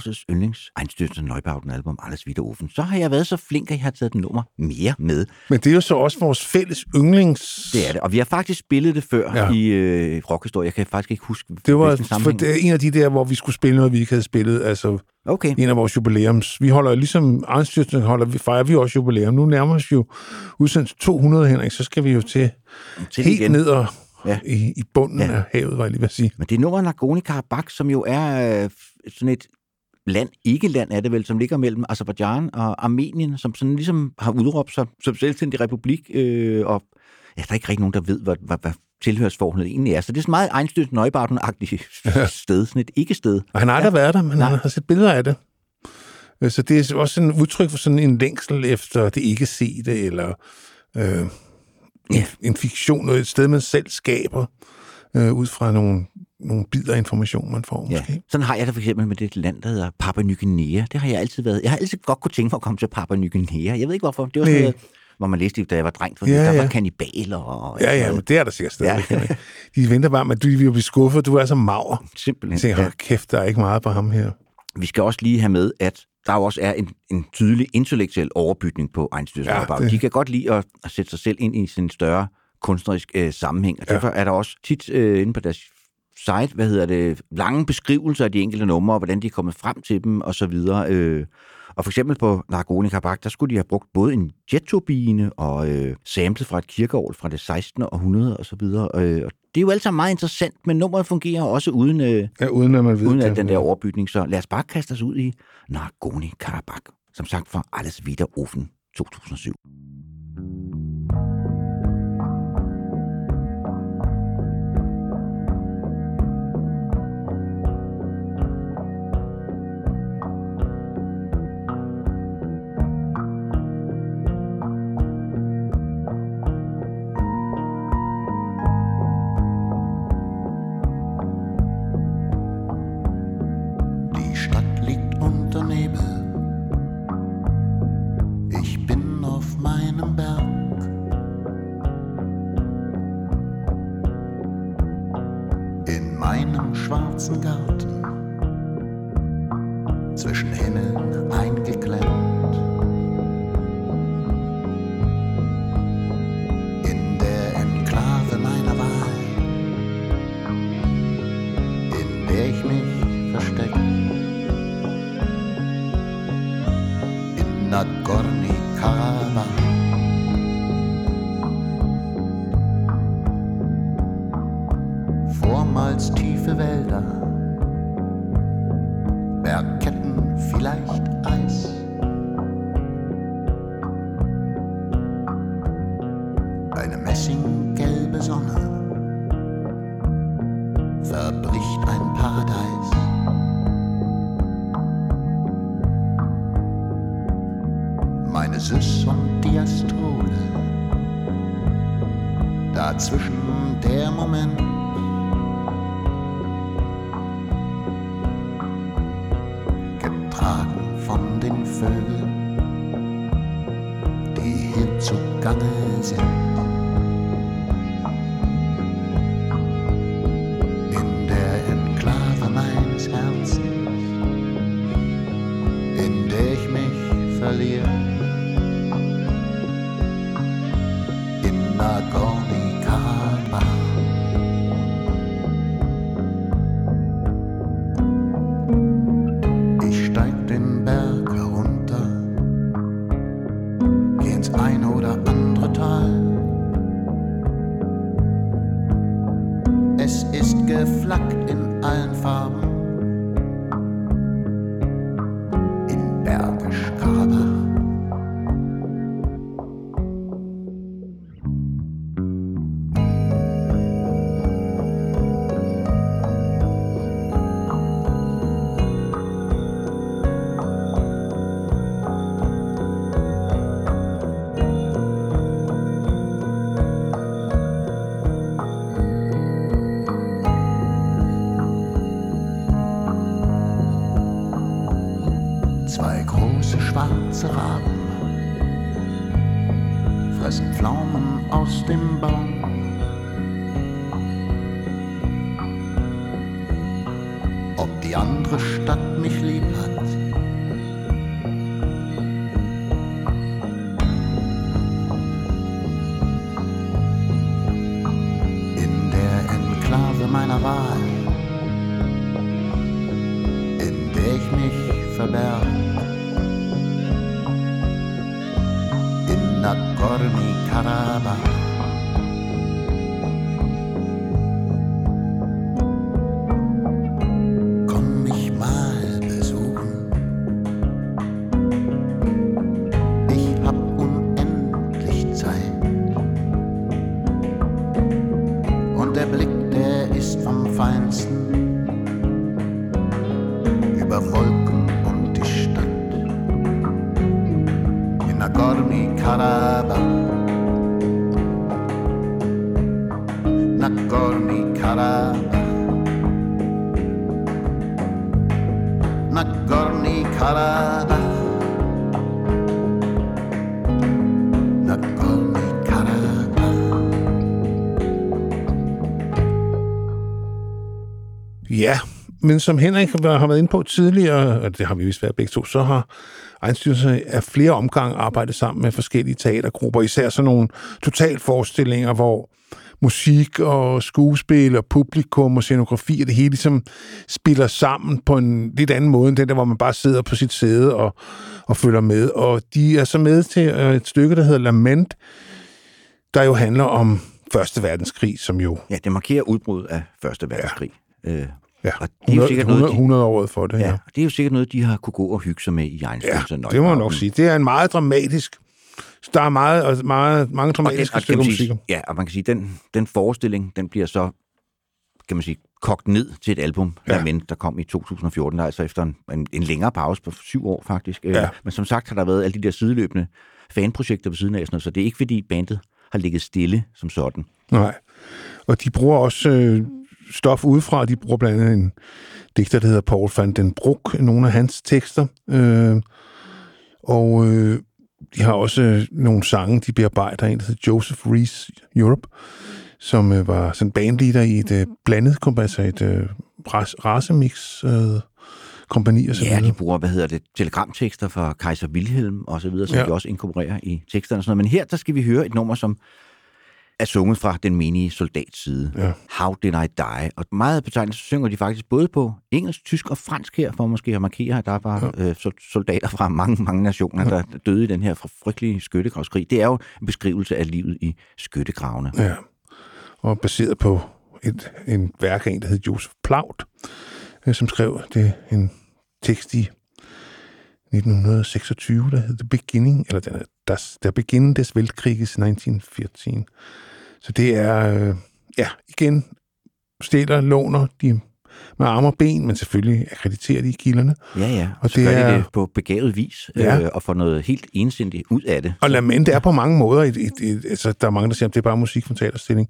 Claus' yndlings Einstürzen Neubauten album Alles Wieder Offen, så har jeg været så flink, at jeg har taget den nummer mere med. Men det er jo så også vores fælles yndlings... Det er det, og vi har faktisk spillet det før Ja. i øh, rockhistorie. Jeg kan faktisk ikke huske, Det var for det er en af de der, hvor vi skulle spille noget, vi ikke havde spillet. Altså, Okay, en af vores jubilæums. Vi holder ligesom Arnstyrelsen holder, vi fejrer vi også jubilæum. Nu nærmer os jo udsendelse 200, Henrik, så skal vi jo til, til helt igen. ned og, Ja. i, i bunden Ja. af havet, var jeg lige ved at sige. Men det er nummeret Nagorno-Karabakh, som jo er øh, sådan et land, ikke land er det vel, som ligger mellem Azerbaijan og Armenien, som sådan ligesom har udråbt sig som selvstændig republik, øh, og ja, der er ikke rigtig nogen, der ved, hvad, hvad, hvad tilhørsforholdet egentlig er. Så det er sådan meget Einstürzen Neubauten-agtigt sted, sådan et ikke-sted. Og han har aldrig Ja. været der, men Nej. han har set billeder af det. Øh, Så det er også sådan et udtryk for sådan en længsel efter det ikke sete, eller øh, en, Ja. en fiktion, noget et sted, man selv skaber, øh, ud fra nogle, nogle bidder information, man får Ja. måske. Sådan har jeg det for eksempel med det land, der hedder Papua Ny Guinea. Det har jeg altid været. Jeg har altid godt kunne tænke mig at komme til Papua Ny Guinea. Jeg ved ikke hvorfor. Det var sådan noget, hvor man læste, da jeg var dreng, for Ja, der ja. var kannibaler og Ja, ja, men det er der sikkert stadigvæk. Ja. Ja. De venter bare med, at du vil blive skuffet, du er så mager. Jeg simpelthen. Ja. ja. kæft, der er ikke meget på ham her. Vi skal også lige have med, at der jo også er en, en tydelig intellektuel overbygning på Einstürzen. Ja, Ja, det- De kan godt lide at, at sætte sig selv ind i sin større kunstnerisk øh, sammenhæng, og Ja. derfor er der også tit øh, inde på deres site, hvad hedder det, lange beskrivelser af de enkelte numre, og hvordan de er kommet frem til dem, og så videre. Øh, og for eksempel på Nagorno-Karabakh, der skulle de have brugt både en jetturbine og øh, samlet fra et kirkeår fra det 16. århundrede og så videre. Øh, og det er jo alt sammen meget interessant, men nummeret fungerer også uden, øh, Ja, uden at man ved uden det. at den der overbygning. Så lad os bare kaste os ud i Nagorno-Karabakh. Som sagt fra Alles Wieder Offen 2007. der Moment. Getragen von den Vögeln, die hier zugange sind. Men som Henrik har været inde på tidligere, og det har vi vist været begge to, så har Egenstyrelsen af flere omgange arbejdet sammen med forskellige teatergrupper, især sådan nogle totalforestillinger, hvor musik og skuespil og publikum og scenografi og det hele ligesom spiller sammen på en lidt anden måde end den der, hvor man bare sidder på sit sæde og, og følger med. Og de er så med til øh, et stykke, der hedder Lament, der jo handler om Første Verdenskrig, som jo Ja, det markerer udbruddet af Første Verdenskrig. Ja. Øh, ja, Og det er jo 100, sikkert 100, noget, de- 100 året for det. ja. Ja. og det er jo sikkert noget, de har kunne gå og hygge sig med i egen Ja, det må man nok sige. Det er en meget dramatisk... Der er meget, og meget, mange Og den, dramatiske og stykker man musik. sige, ja, og man kan sige, den, den forestilling, den bliver så, kan man sige, kogt ned til et album, Ja. ja. men der kom i 2014, der er altså efter en, en, en længere pause på syv år faktisk. Øh, Ja. Men som sagt har der været alle de der sideløbende fanprojekter på siden af, sådan noget, så det er ikke fordi bandet har ligget stille som sådan. Nej. Og de bruger også øh, stof udefra. De bruger blandt andet en digter, der hedder Paul van den Broek, nogle af hans tekster. Øh, og øh, de har også øh, nogle sange, de bearbejder. En, der hedder Joseph Rees Europe, som øh, var sådan bandleader i et øh, blandet kompani, altså et øh, ras, rasemix øh, kompani og så Ja, de bruger, hvad hedder det, telegramtekster fra Kaiser Wilhelm og så videre, som ja. de også inkorporerer i teksterne og sådan noget. Men her, der skal vi høre et nummer, som er sunget fra den menige soldats side. Ja. How Did I Die? Og meget betegnelse så synger de faktisk både på engelsk, tysk og fransk her, for måske at markere, at der var ja. øh, sol- soldater fra mange, mange nationer, der døde i den her frygtelige skyttegravskrig. Det er jo en beskrivelse af livet i skyttegravene. Ja. Og baseret på et, en værk af en, der hed Josef Plaut, øh, som skrev det en tekst i 1926, der hed The Beginning, eller den er, das, Der Beginn des Weltkriges 1914. Så det er, øh, ja, igen, stiller, låner de med arme og ben, men selvfølgelig akkrediterer de kilderne. Ja, ja. Og, så det gør de er- det på begavet vis, Ja. øh, og får noget helt ensindigt ud af det. Og Lamente er på mange måder, et, et, et, altså, der er mange, der siger, at det er bare musik for teaterstilling,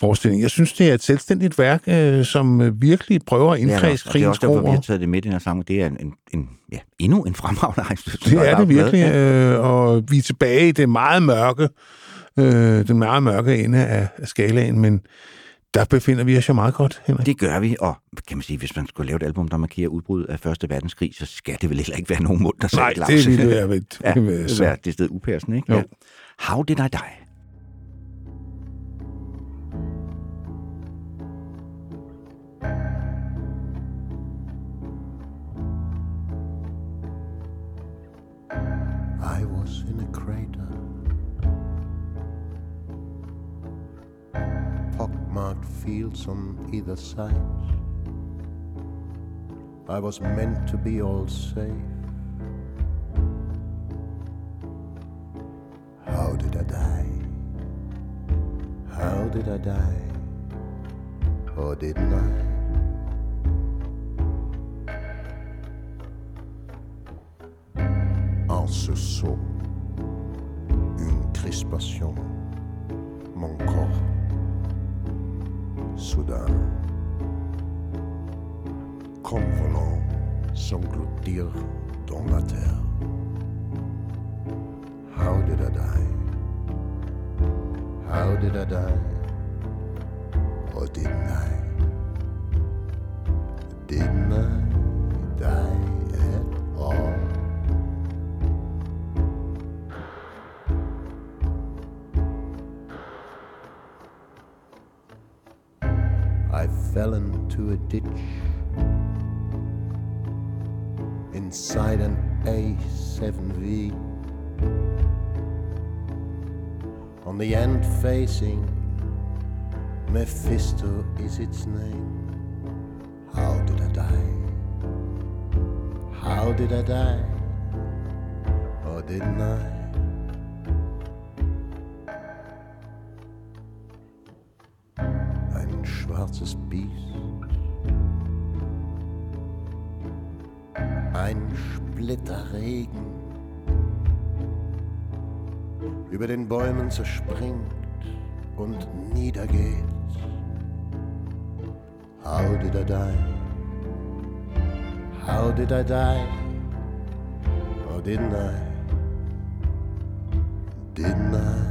forestilling. Jeg synes, det er et selvstændigt værk, øh, som virkelig prøver at Ja, indkredse og det er krigens også derfor, vi har taget det med i den her sang. Det er en, en, en ja, endnu en fremragende. Det er det virkelig, øh, og vi er tilbage i det meget mørke, øh, den meget mørke ende af, af skalaen, men der befinder vi os jo meget godt, Henrik. Det gør vi, og kan man sige, hvis man skulle lave et album, der markerer udbrud af Første Verdenskrig, så skal det vel heller ikke være nogen mund, der Nej, det ville være, det ja, det være vil så- være det sted upassende, ikke? Jo. Ja. How did I die? I was in a crater. Pockmarked fields on either side. I was meant to be all safe. How did I die? How did I die? Or didn't I? En sursaut, une crispation, mon corps, soudain, comme volant, s'engloutir dans la terre. How did I die? How did I die? Or didn't I? Didn't I die at all? Fell into a ditch inside an A7V. On the end facing Mephisto is its name. How did I die? How did I die? Or didn't I? Schwarzes Biest. Ein Splitterregen über den Bäumen zerspringt und niedergeht. How did I die? How did I die? Or didn't I? Didn't I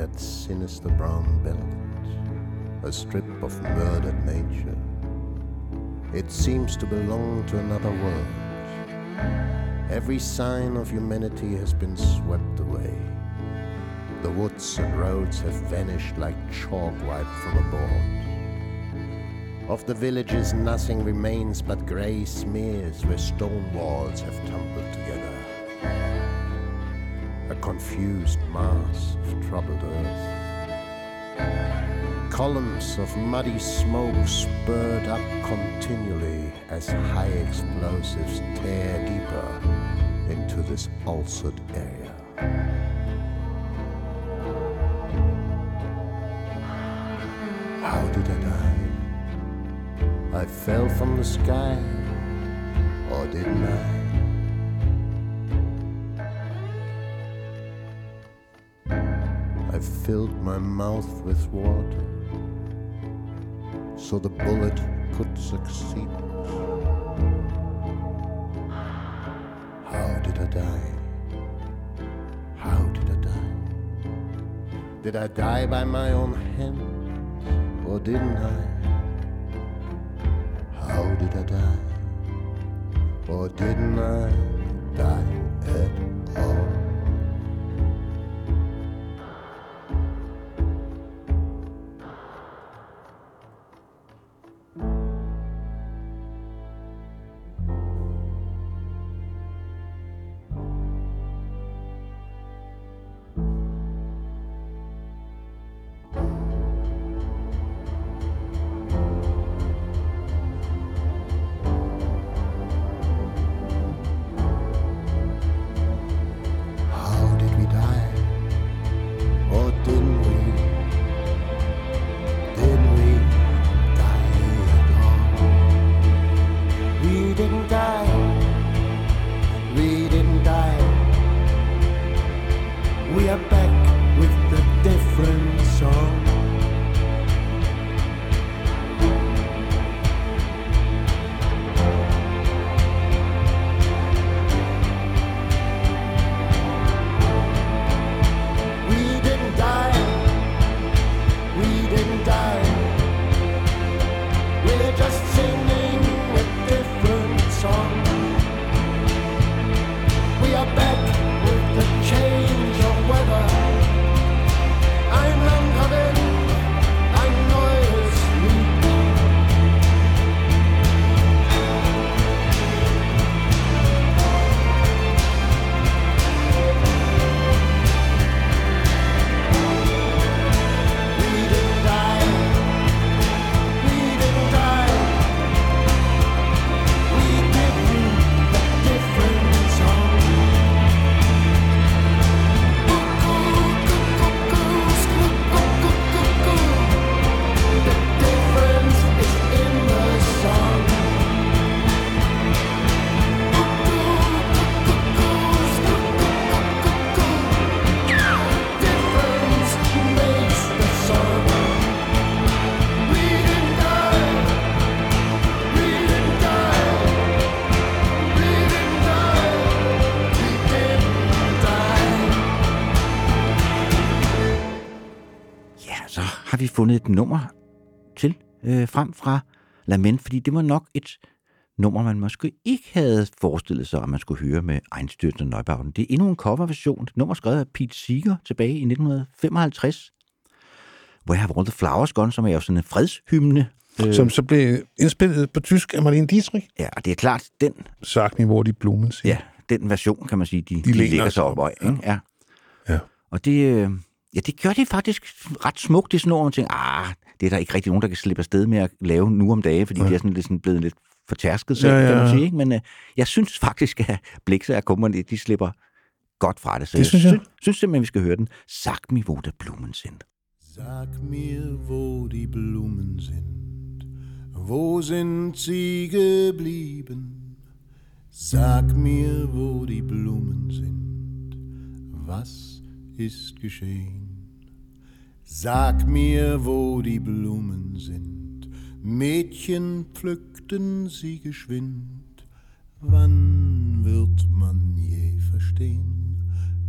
that sinister brown belt, a strip of murdered nature. It seems to belong to another world. Every sign of humanity has been swept away. The woods and roads have vanished like chalk wiped from a board. Of the villages, nothing remains but grey smears where stone walls have tumbled together confused mass of troubled earth. Columns of muddy smoke spurred up continually as high explosives tear deeper into this ulcered area. How did I die? I fell from the sky, or didn't I? Filled my mouth with water so the bullet could succeed. How did I die? How did I die? Did I die by my own hand, or didn't I? How did I die, or didn't I die øh, frem fra Lament, fordi det var nok et nummer, man måske ikke havde forestillet sig, at man skulle høre med Einstürzen Neubauten. Det er endnu en coverversion. Et nummer skrevet af Pete Seeger tilbage i 1955. Where Have All the Flowers Gone, som er jo sådan en fredshymne. Øh, Som så blev indspillet på tysk af Marlene Dietrich. ja, og det er klart, den, Sagt niveau, de Blumen siger. ja, den version, kan man sige, de, de, de lægger sig op op, af. Ikke? Ja. Ja. Og det, øh, ja, det gør det faktisk ret smukt. Det sådan noget, hvor man tænker, ah, det er der ikke rigtig nogen, der kan slippe afsted med at lave nu om dagen, fordi ja. de er sådan lidt, sådan blevet lidt fortærsket selv, Ja, ja, ja, kan man sige. Ikke? Men øh, jeg synes faktisk, at Blikse og kummerne, de slipper godt fra det. Så Det synes jeg. Synes, synes simpelthen, vi skal høre den. Sag mig, hvor der Blumen sind. Sag mir, wo die Blumen sind. Wo sind sie geblieben? Sag mir, wo die Blumen sind. Was ist geschehen? Sag mir, wo die Blumen sind. Mädchen pflückten sie geschwind. Wann wird man je verstehen?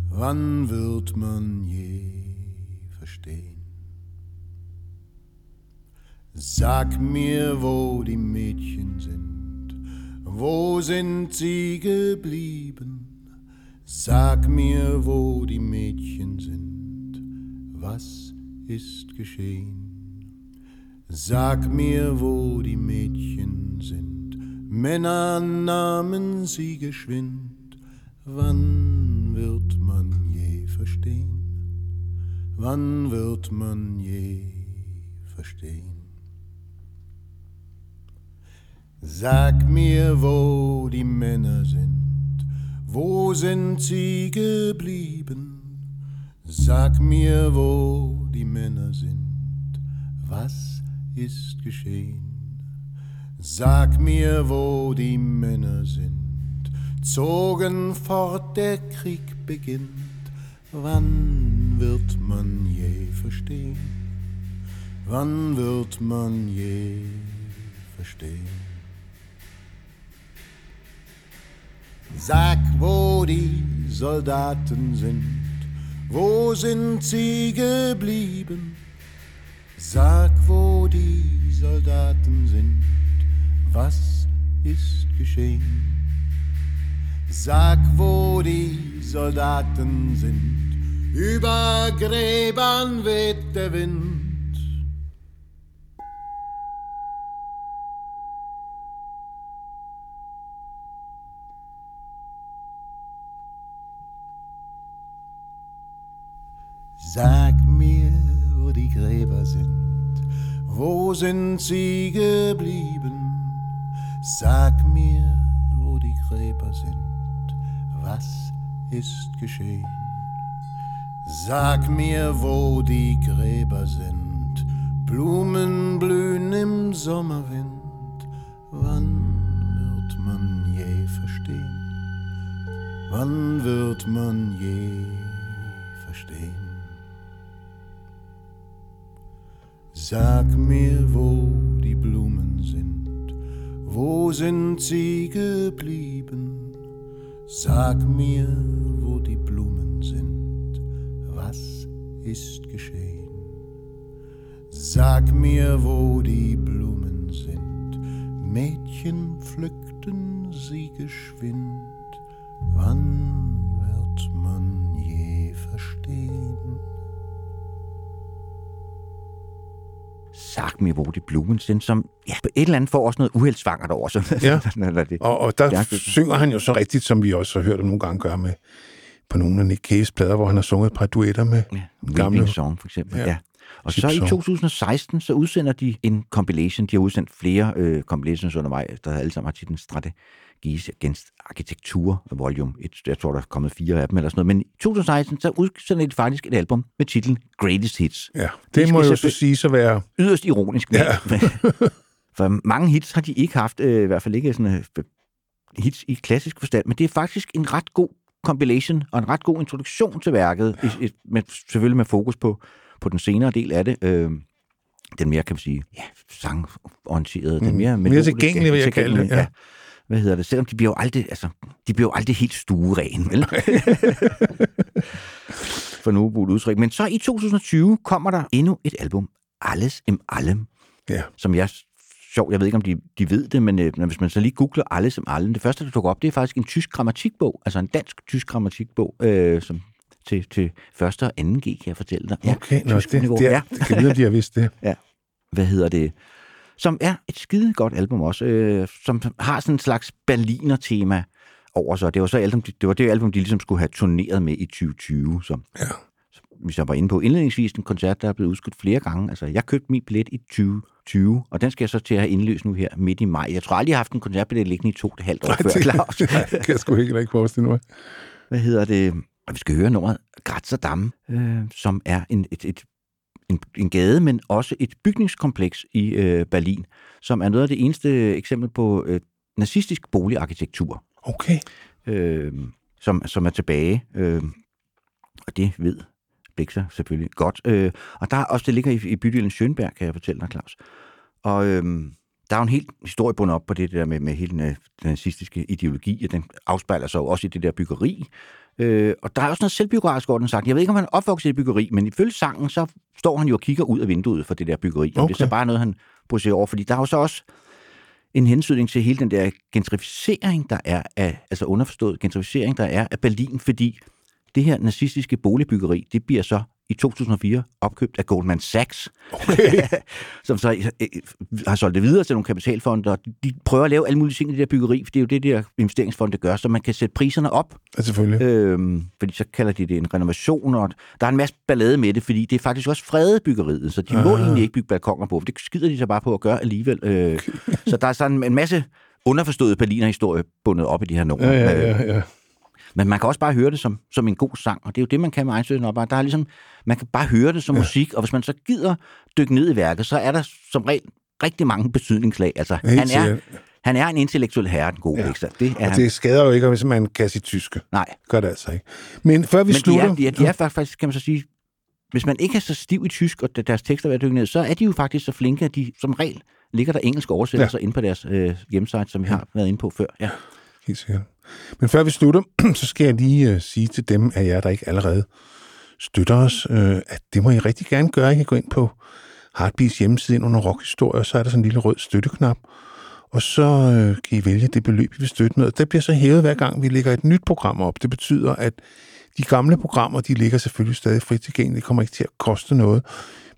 Wann wird man je verstehen? Sag mir, wo die Mädchen sind, wo sind sie geblieben? Sag mir, wo die Mädchen sind, was ist geschehen? Sag mir, wo die Mädchen sind, Männer nahmen sie geschwind. Wann wird man je verstehen? Wann wird man je verstehen? Sag mir, wo die Männer sind, wo sind sie geblieben? Sag mir, wo die Männer sind, was ist geschehen? Sag mir, wo die Männer sind, zogen fort, der Krieg beginnt. Wann wird man je verstehen? Wann wird man je verstehen? Sag, wo die Soldaten sind, Wo sind sie geblieben? Sag, wo die Soldaten sind. Was ist geschehen? Sag, wo die Soldaten sind. Über Gräbern weht der Wind. Sag mir, wo die Gräber sind, wo sind sie geblieben? Sag mir, wo die Gräber sind, was ist geschehen? Sag mir, wo die Gräber sind, Blumen blühen im Sommerwind, wann wird man je verstehen? Wann wird man je verstehen? Sag mir, wo die Blumen sind, wo sind sie geblieben? Sag mir, wo die Blumen sind, was ist geschehen? Sag mir, wo die Blumen sind, Mädchen pflückten sie geschwind, wann Sag mig, hvor de blumen sind, som ja, på et eller andet får også noget uheldsvangert over sig. Ja. Det. Og, og der det- synger han jo så rigtigt, som vi også har hørt ham nogle gange gøre med på nogle af Nick Caves plader, hvor han har sunget et par duetter med Ja, gamle... Song for eksempel. Ja. Ja. Og så i Song. 2016, så udsender de en compilation. De har udsendt flere øh, compilations undervejs, der alle sammen har titlen Strategies Against Arkitektur Volume 1. Jeg tror, der er kommet fire af dem eller sådan noget. Men i 2016, så udsender de faktisk et album med titlen Greatest Hits. Ja, De det må jo så sige at være... Yderst ironisk. Ja. For mange hits har de ikke haft, øh, i hvert fald ikke sådan, øh, hits i klassisk forstand, men det er faktisk en ret god compilation og en ret god introduktion til værket, ja. i, i, med, selvfølgelig med fokus på, på den senere del af det. Øh, den mere, kan man sige, ja, sangorienterede, den Mm. mere... Mere tilgængelig, vil jeg kalde det, tilgængelige, ja. Hvad hedder det? Selvom de bliver jo aldrig, altså, de bliver jo aldrig helt stueren, vel? For nu brugt udtryk. Men så i 2020 kommer der endnu et album, Alles im Allem, Ja. som jeg sjov, jeg ved ikke, om de, de ved det, men øh, hvis man så lige googler Alles im Allem, det første, der dukker op, det er faktisk en tysk grammatikbog, altså en dansk-tysk grammatikbog, øh, som til, til første og anden G, kan jeg fortælle dig. Okay, nå, tysk det, niveau. det, Ja. er, det kan vide, om de har vidst det. Hvad hedder det? Som er et skide godt album også, øh, som har sådan en slags Berliner-tema over sig. Det var så album, det var det album, de ligesom skulle have turneret med i 2020, som Ja. hvis jeg var inde på indledningsvis, en koncert, der er blevet udskudt flere gange. Altså, jeg købte min billet i 2020, og den skal jeg så til at have indløst nu her midt i maj. Jeg tror aldrig, jeg har haft en koncertbillet liggende i to og et halvt år før, Claus. Nej, det kan jeg sgu ikke, ikke forestille mig. Hvad hedder det? Og vi skal høre nummeret Gratzer Damme, øh, som er en, et, et, en, en gade, men også et bygningskompleks i øh, Berlin, som er noget af det eneste eksempel på øh, nazistisk boligarkitektur, Okay. øh, som, som er tilbage. Øh, og det ved Blikser selvfølgelig godt. Øh, og der er også, det ligger i, i bydelen Schönberg, kan jeg fortælle dig, Claus. Og øhm, der er jo en helt historie bundet op på det der med, med hele den, øh, den nazistiske ideologi, og den afspejler sig jo også i det der byggeri. Øh, og der er også noget selvbiografisk over den sagt. Jeg ved ikke, om han er opvokset i byggeri, men ifølge sangen, så står han jo og kigger ud af vinduet for det der byggeri. Og Okay. det er så bare noget, han projicerer over, fordi der er jo så også en hensynning til hele den der gentrificering, der er af, altså underforstået gentrificering, der er af Berlin, fordi det her nazistiske boligbyggeri, det bliver så i 2004 opkøbt af Goldman Sachs, okay. som så øh, har solgt det videre til nogle kapitalfonde, og de prøver at lave alle mulige ting i det der byggeri, for det er jo det, der investeringsfonde gør, så man kan sætte priserne op, Ja, selvfølgelig. øhm, fordi så kalder de det en renovation, og der er en masse ballade med det, fordi det er faktisk også fredet byggeriet, så de må Ah. egentlig ikke bygge balkoner på, for det skider de så bare på at gøre alligevel. Øh, så der er sådan en masse underforstået Berliner-historie bundet op i de her numre. Ja, ja, Øh, ja, ja. Men man kan også bare høre det som, som en god sang, og det er jo det, man kan med Einstøtten op. Der er ligesom, man kan bare høre det som ja. musik, og hvis man så gider dykke ned i værket, så er der som regel rigtig mange betydningslag. Altså, Helt han er, han er en intellektuel herre, den gode Ja. ja. Det er Og det skader jo ikke, hvis man kan sit tyske. Nej, Gør det altså ikke. Men før vi men de slutter... er, de, er, de er faktisk, kan man så sige, hvis man ikke er så stiv i tysk, og deres tekster er dykket ned, så er de jo faktisk så flinke, at de som regel ligger der engelske oversættelser ja. inde på deres øh, hjemmeside, som vi har været inde på før. Ja. Helt sikkert. Men før vi slutter, så skal jeg lige øh, sige til dem af jer, der ikke allerede støtter os, øh, at det må I rigtig gerne gøre. I kan gå ind på Heartbeats hjemmeside ind under rockhistorie, så er der sådan en lille rød støtteknap, og så øh, kan I vælge det beløb, I vil støtte med. Det bliver så hævet hver gang, vi lægger et nyt program op. Det betyder, at de gamle programmer, de ligger selvfølgelig stadig frit tilgængeligt. Det kommer ikke til at koste noget.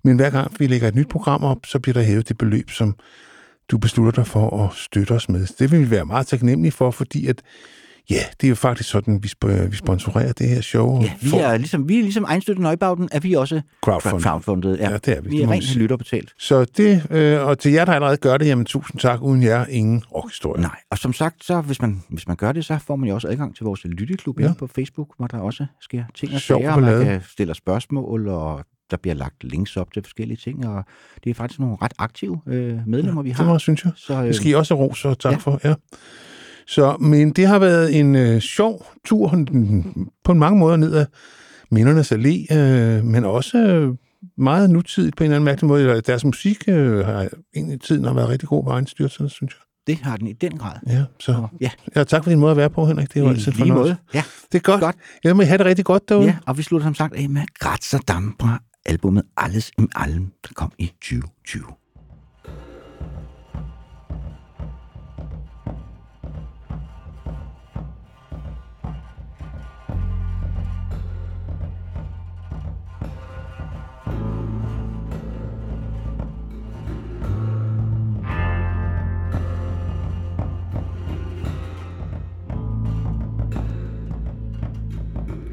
Men hver gang vi lægger et nyt program op, så bliver der hævet det beløb, som du beslutter dig for at støtte os med. Det vil vi være meget taknemmelige for, fordi at Ja, det er jo faktisk sådan, vi, sp- vi sponsorerer det her show. Ja, vi er ligesom, vi er ligesom Egenstøtte Nøjbauten, er vi også Crowdfunded. crowdfundet. Ja. Ja, det er vi. Vi er rent lytterbetalt. Så det, øh, og til jer, der allerede gør det, jamen tusind tak. Uden jer, ingen rockhistorie. Nej, og som sagt, så hvis man, hvis man gør det, så får man jo også adgang til vores lytteklub Ja. på Facebook, hvor der også sker ting og sager, og man kan stille spørgsmål, og der bliver lagt links op til forskellige ting, og det er faktisk nogle ret aktive øh, medlemmer, vi har. Det var, synes jeg. Så, øh, Det skal I også ros, og tak ja. ja. for. Ja. Så, men det har været en øh, sjov tur mm, på en mange måder ned ad mindernes allé, øh, men også øh, meget nutidigt på en eller anden mærkelig måde. Deres musik øh, har egentlig tiden har været rigtig god på egen styrelse, synes jeg. det har den i den grad. Ja, så Og, ja, ja, tak for din måde at være på, Henrik. Det er i altid fornøjelse. måde. Ja, Det er godt. Godt. Ja, må I have det rigtig godt derude. ja, og vi slutter som sagt af med Grazzer Dampra, albumet Alles im Allem, der kom i 2020.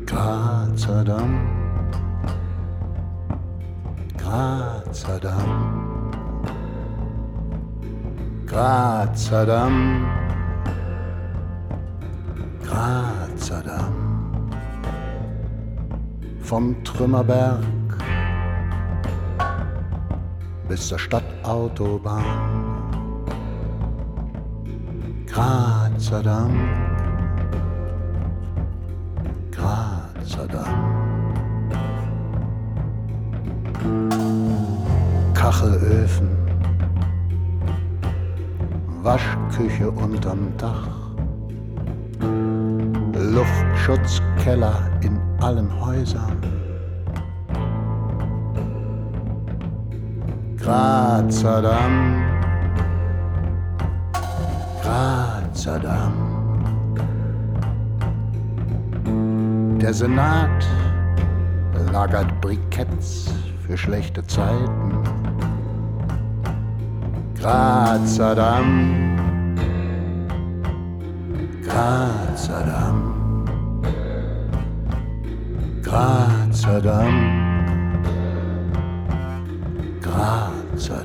Grazadam, Grazadam, Grazadam, Grazadam. Vom Trümmerberg bis zur Stadtautobahn. Grazadam. Grazadam. Kachelöfen, Waschküche unterm Dach, Luftschutzkeller in allen Häusern. Grazadam, Grazadam. Der Senat lagert Briketts für schlechte Zeiten. Grazer Damm, Grazer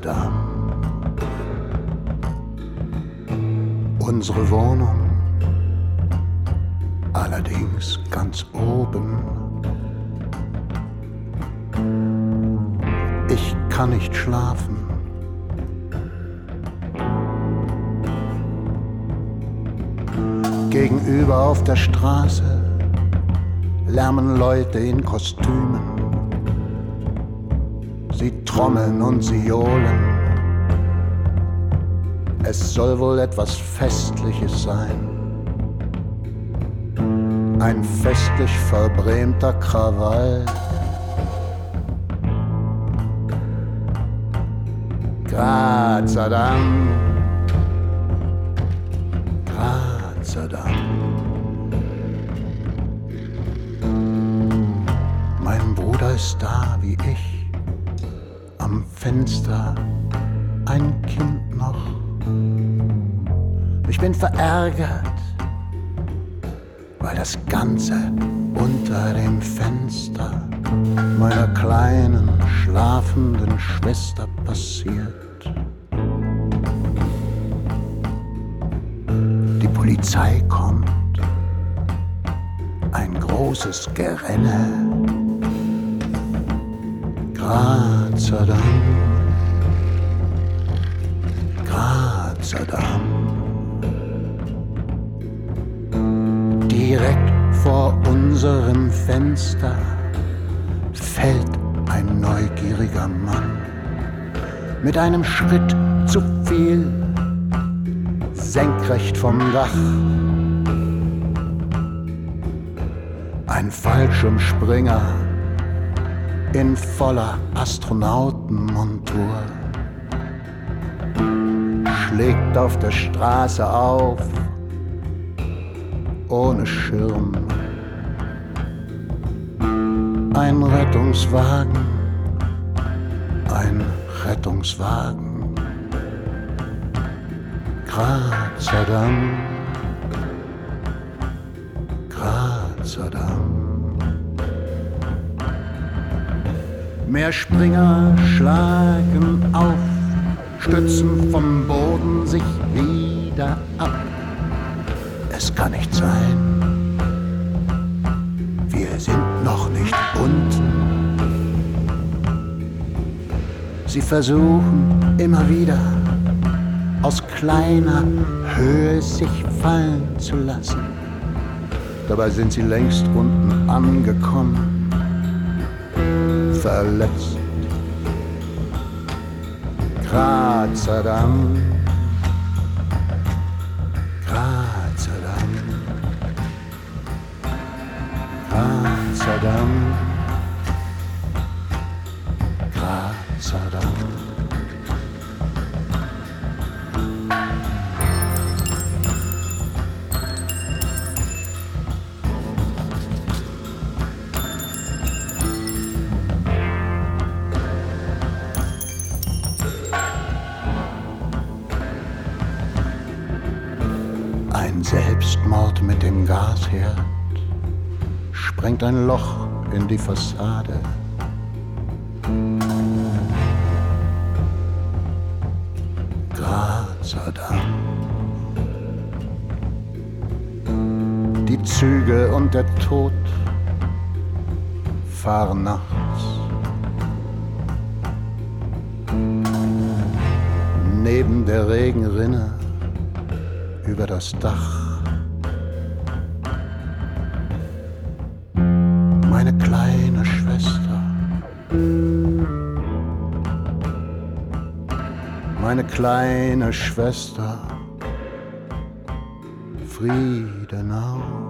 Damm, Unsere Wohnung, allerdings ganz oben. Ich kann nicht schlafen. Gegenüber auf der Straße lärmen Leute in Kostümen. Sie trommeln und sie johlen. Es soll wohl etwas Festliches sein ein festlich verbrämter Krawall. Grazadam, Grazadam. Mein Bruder ist da wie ich, am Fenster, ein Kind noch. Ich bin verärgert, weil das Ganze unter dem Fenster meiner kleinen, schlafenden Schwester passiert. Polizei kommt, ein großes Gerenne. Grazadam, Grazadam. Direkt vor unserem Fenster fällt ein neugieriger Mann mit einem Schritt zu viel senkrecht vom Dach. Ein Fallschirmspringer in voller Astronautenmontur schlägt auf der Straße auf, ohne Schirm. Ein Rettungswagen, ein Rettungswagen. Grazer Damm, Grazer Damm. Meerspringer schlagen auf, stützen vom Boden sich wieder ab. Es kann nicht sein, wir sind noch nicht unten. Sie versuchen immer wieder aus kleiner Höhe sich fallen zu lassen. Dabei sind sie längst unten angekommen verletzt. Grazer Damm, Grazer sprengt ein Loch in die Fassade. Grazer Damm. Die Züge und der Tod fahren nachts. Neben der Regenrinne über das Dach. kleine Schwester, Frieden auf.